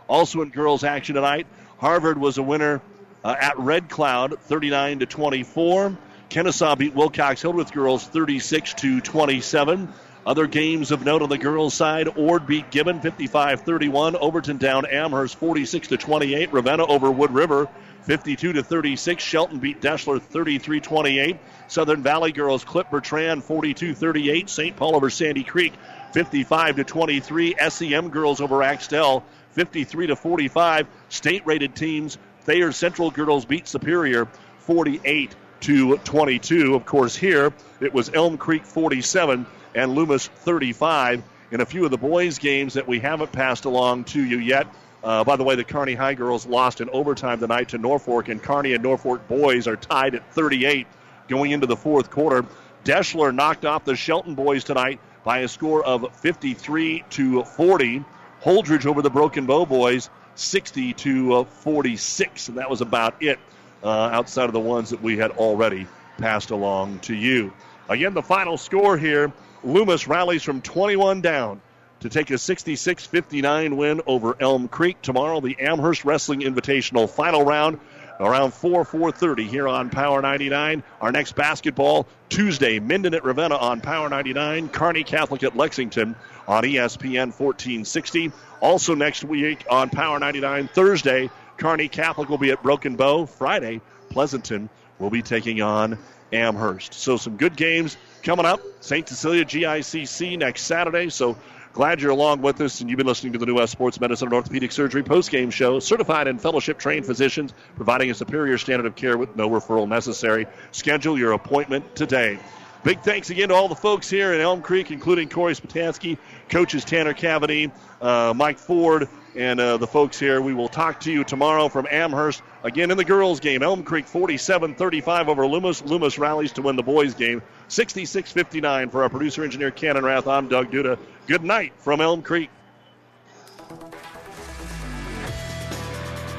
Also in girls' action tonight, Harvard was a winner uh, at Red Cloud 39 to 24. Kenesaw beat Wilcox Hildreth girls 36 to 27. Other games of note on the girls' side: Ord beat Gibbon 55-31. Overton down Amherst 46 to 28. Ravenna over Wood River 52 to 36. Shelton beat Deshler 33-28. Southern Valley girls clip Bertrand 42-38. St. Paul over Sandy Creek 55 to 23. SEM girls over Axtell 53 to 45. State-rated teams: Thayer Central girls beat Superior 48 to 22. Of course, here it was Elm Creek 47 and Loomis 35. In a few of the boys' games that we haven't passed along to you yet. Uh, by the way, the Kearney High girls lost in overtime tonight to Norfolk, and Kearney and Norfolk boys are tied at 38 going into the fourth quarter. Deshler knocked off the Shelton boys tonight by a score of 53 to 40. Holdrege over the Broken Bow boys 60 to uh, 46, and that was about it uh, outside of the ones that we had already passed along to you. Again, the final score here Loomis rallies from 21 down to take a 66 59 win over Elm Creek. Tomorrow, the Amherst Wrestling Invitational final round around 4 4.30 here on Power 99. Our next basketball Tuesday, Minden at Ravenna on Power 99, Kearney Catholic at Lexington on ESPN 1460. Also next week on Power 99, Thursday, Kearney Catholic will be at Broken Bow. Friday, Pleasanton will be taking on Amherst. So some good games coming up. St. Cecilia GICC next Saturday. So glad you're along with us and you've been listening to the New West Sports Medicine and Orthopedic Surgery post-game show. Certified and fellowship trained physicians providing a superior standard of care with no referral necessary. Schedule your appointment today. Big thanks again to all the folks here in Elm Creek, including Corey Spatansky, coaches Tanner Cavity, uh, Mike Ford, and uh, the folks here. We will talk to you tomorrow from Amherst. Again in the girls' game, Elm Creek 47 35 over Loomis. Loomis rallies to win the boys' game 66 59 for our producer engineer Cannon Rath. I'm Doug Duda. Good night from Elm Creek.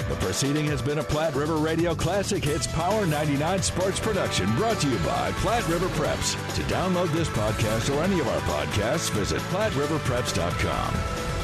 The proceeding has been a Platte River Radio Classic Hits Power 99 sports production brought to you by Platte River Preps. To download this podcast or any of our podcasts, visit PlatteRiverPreps.com.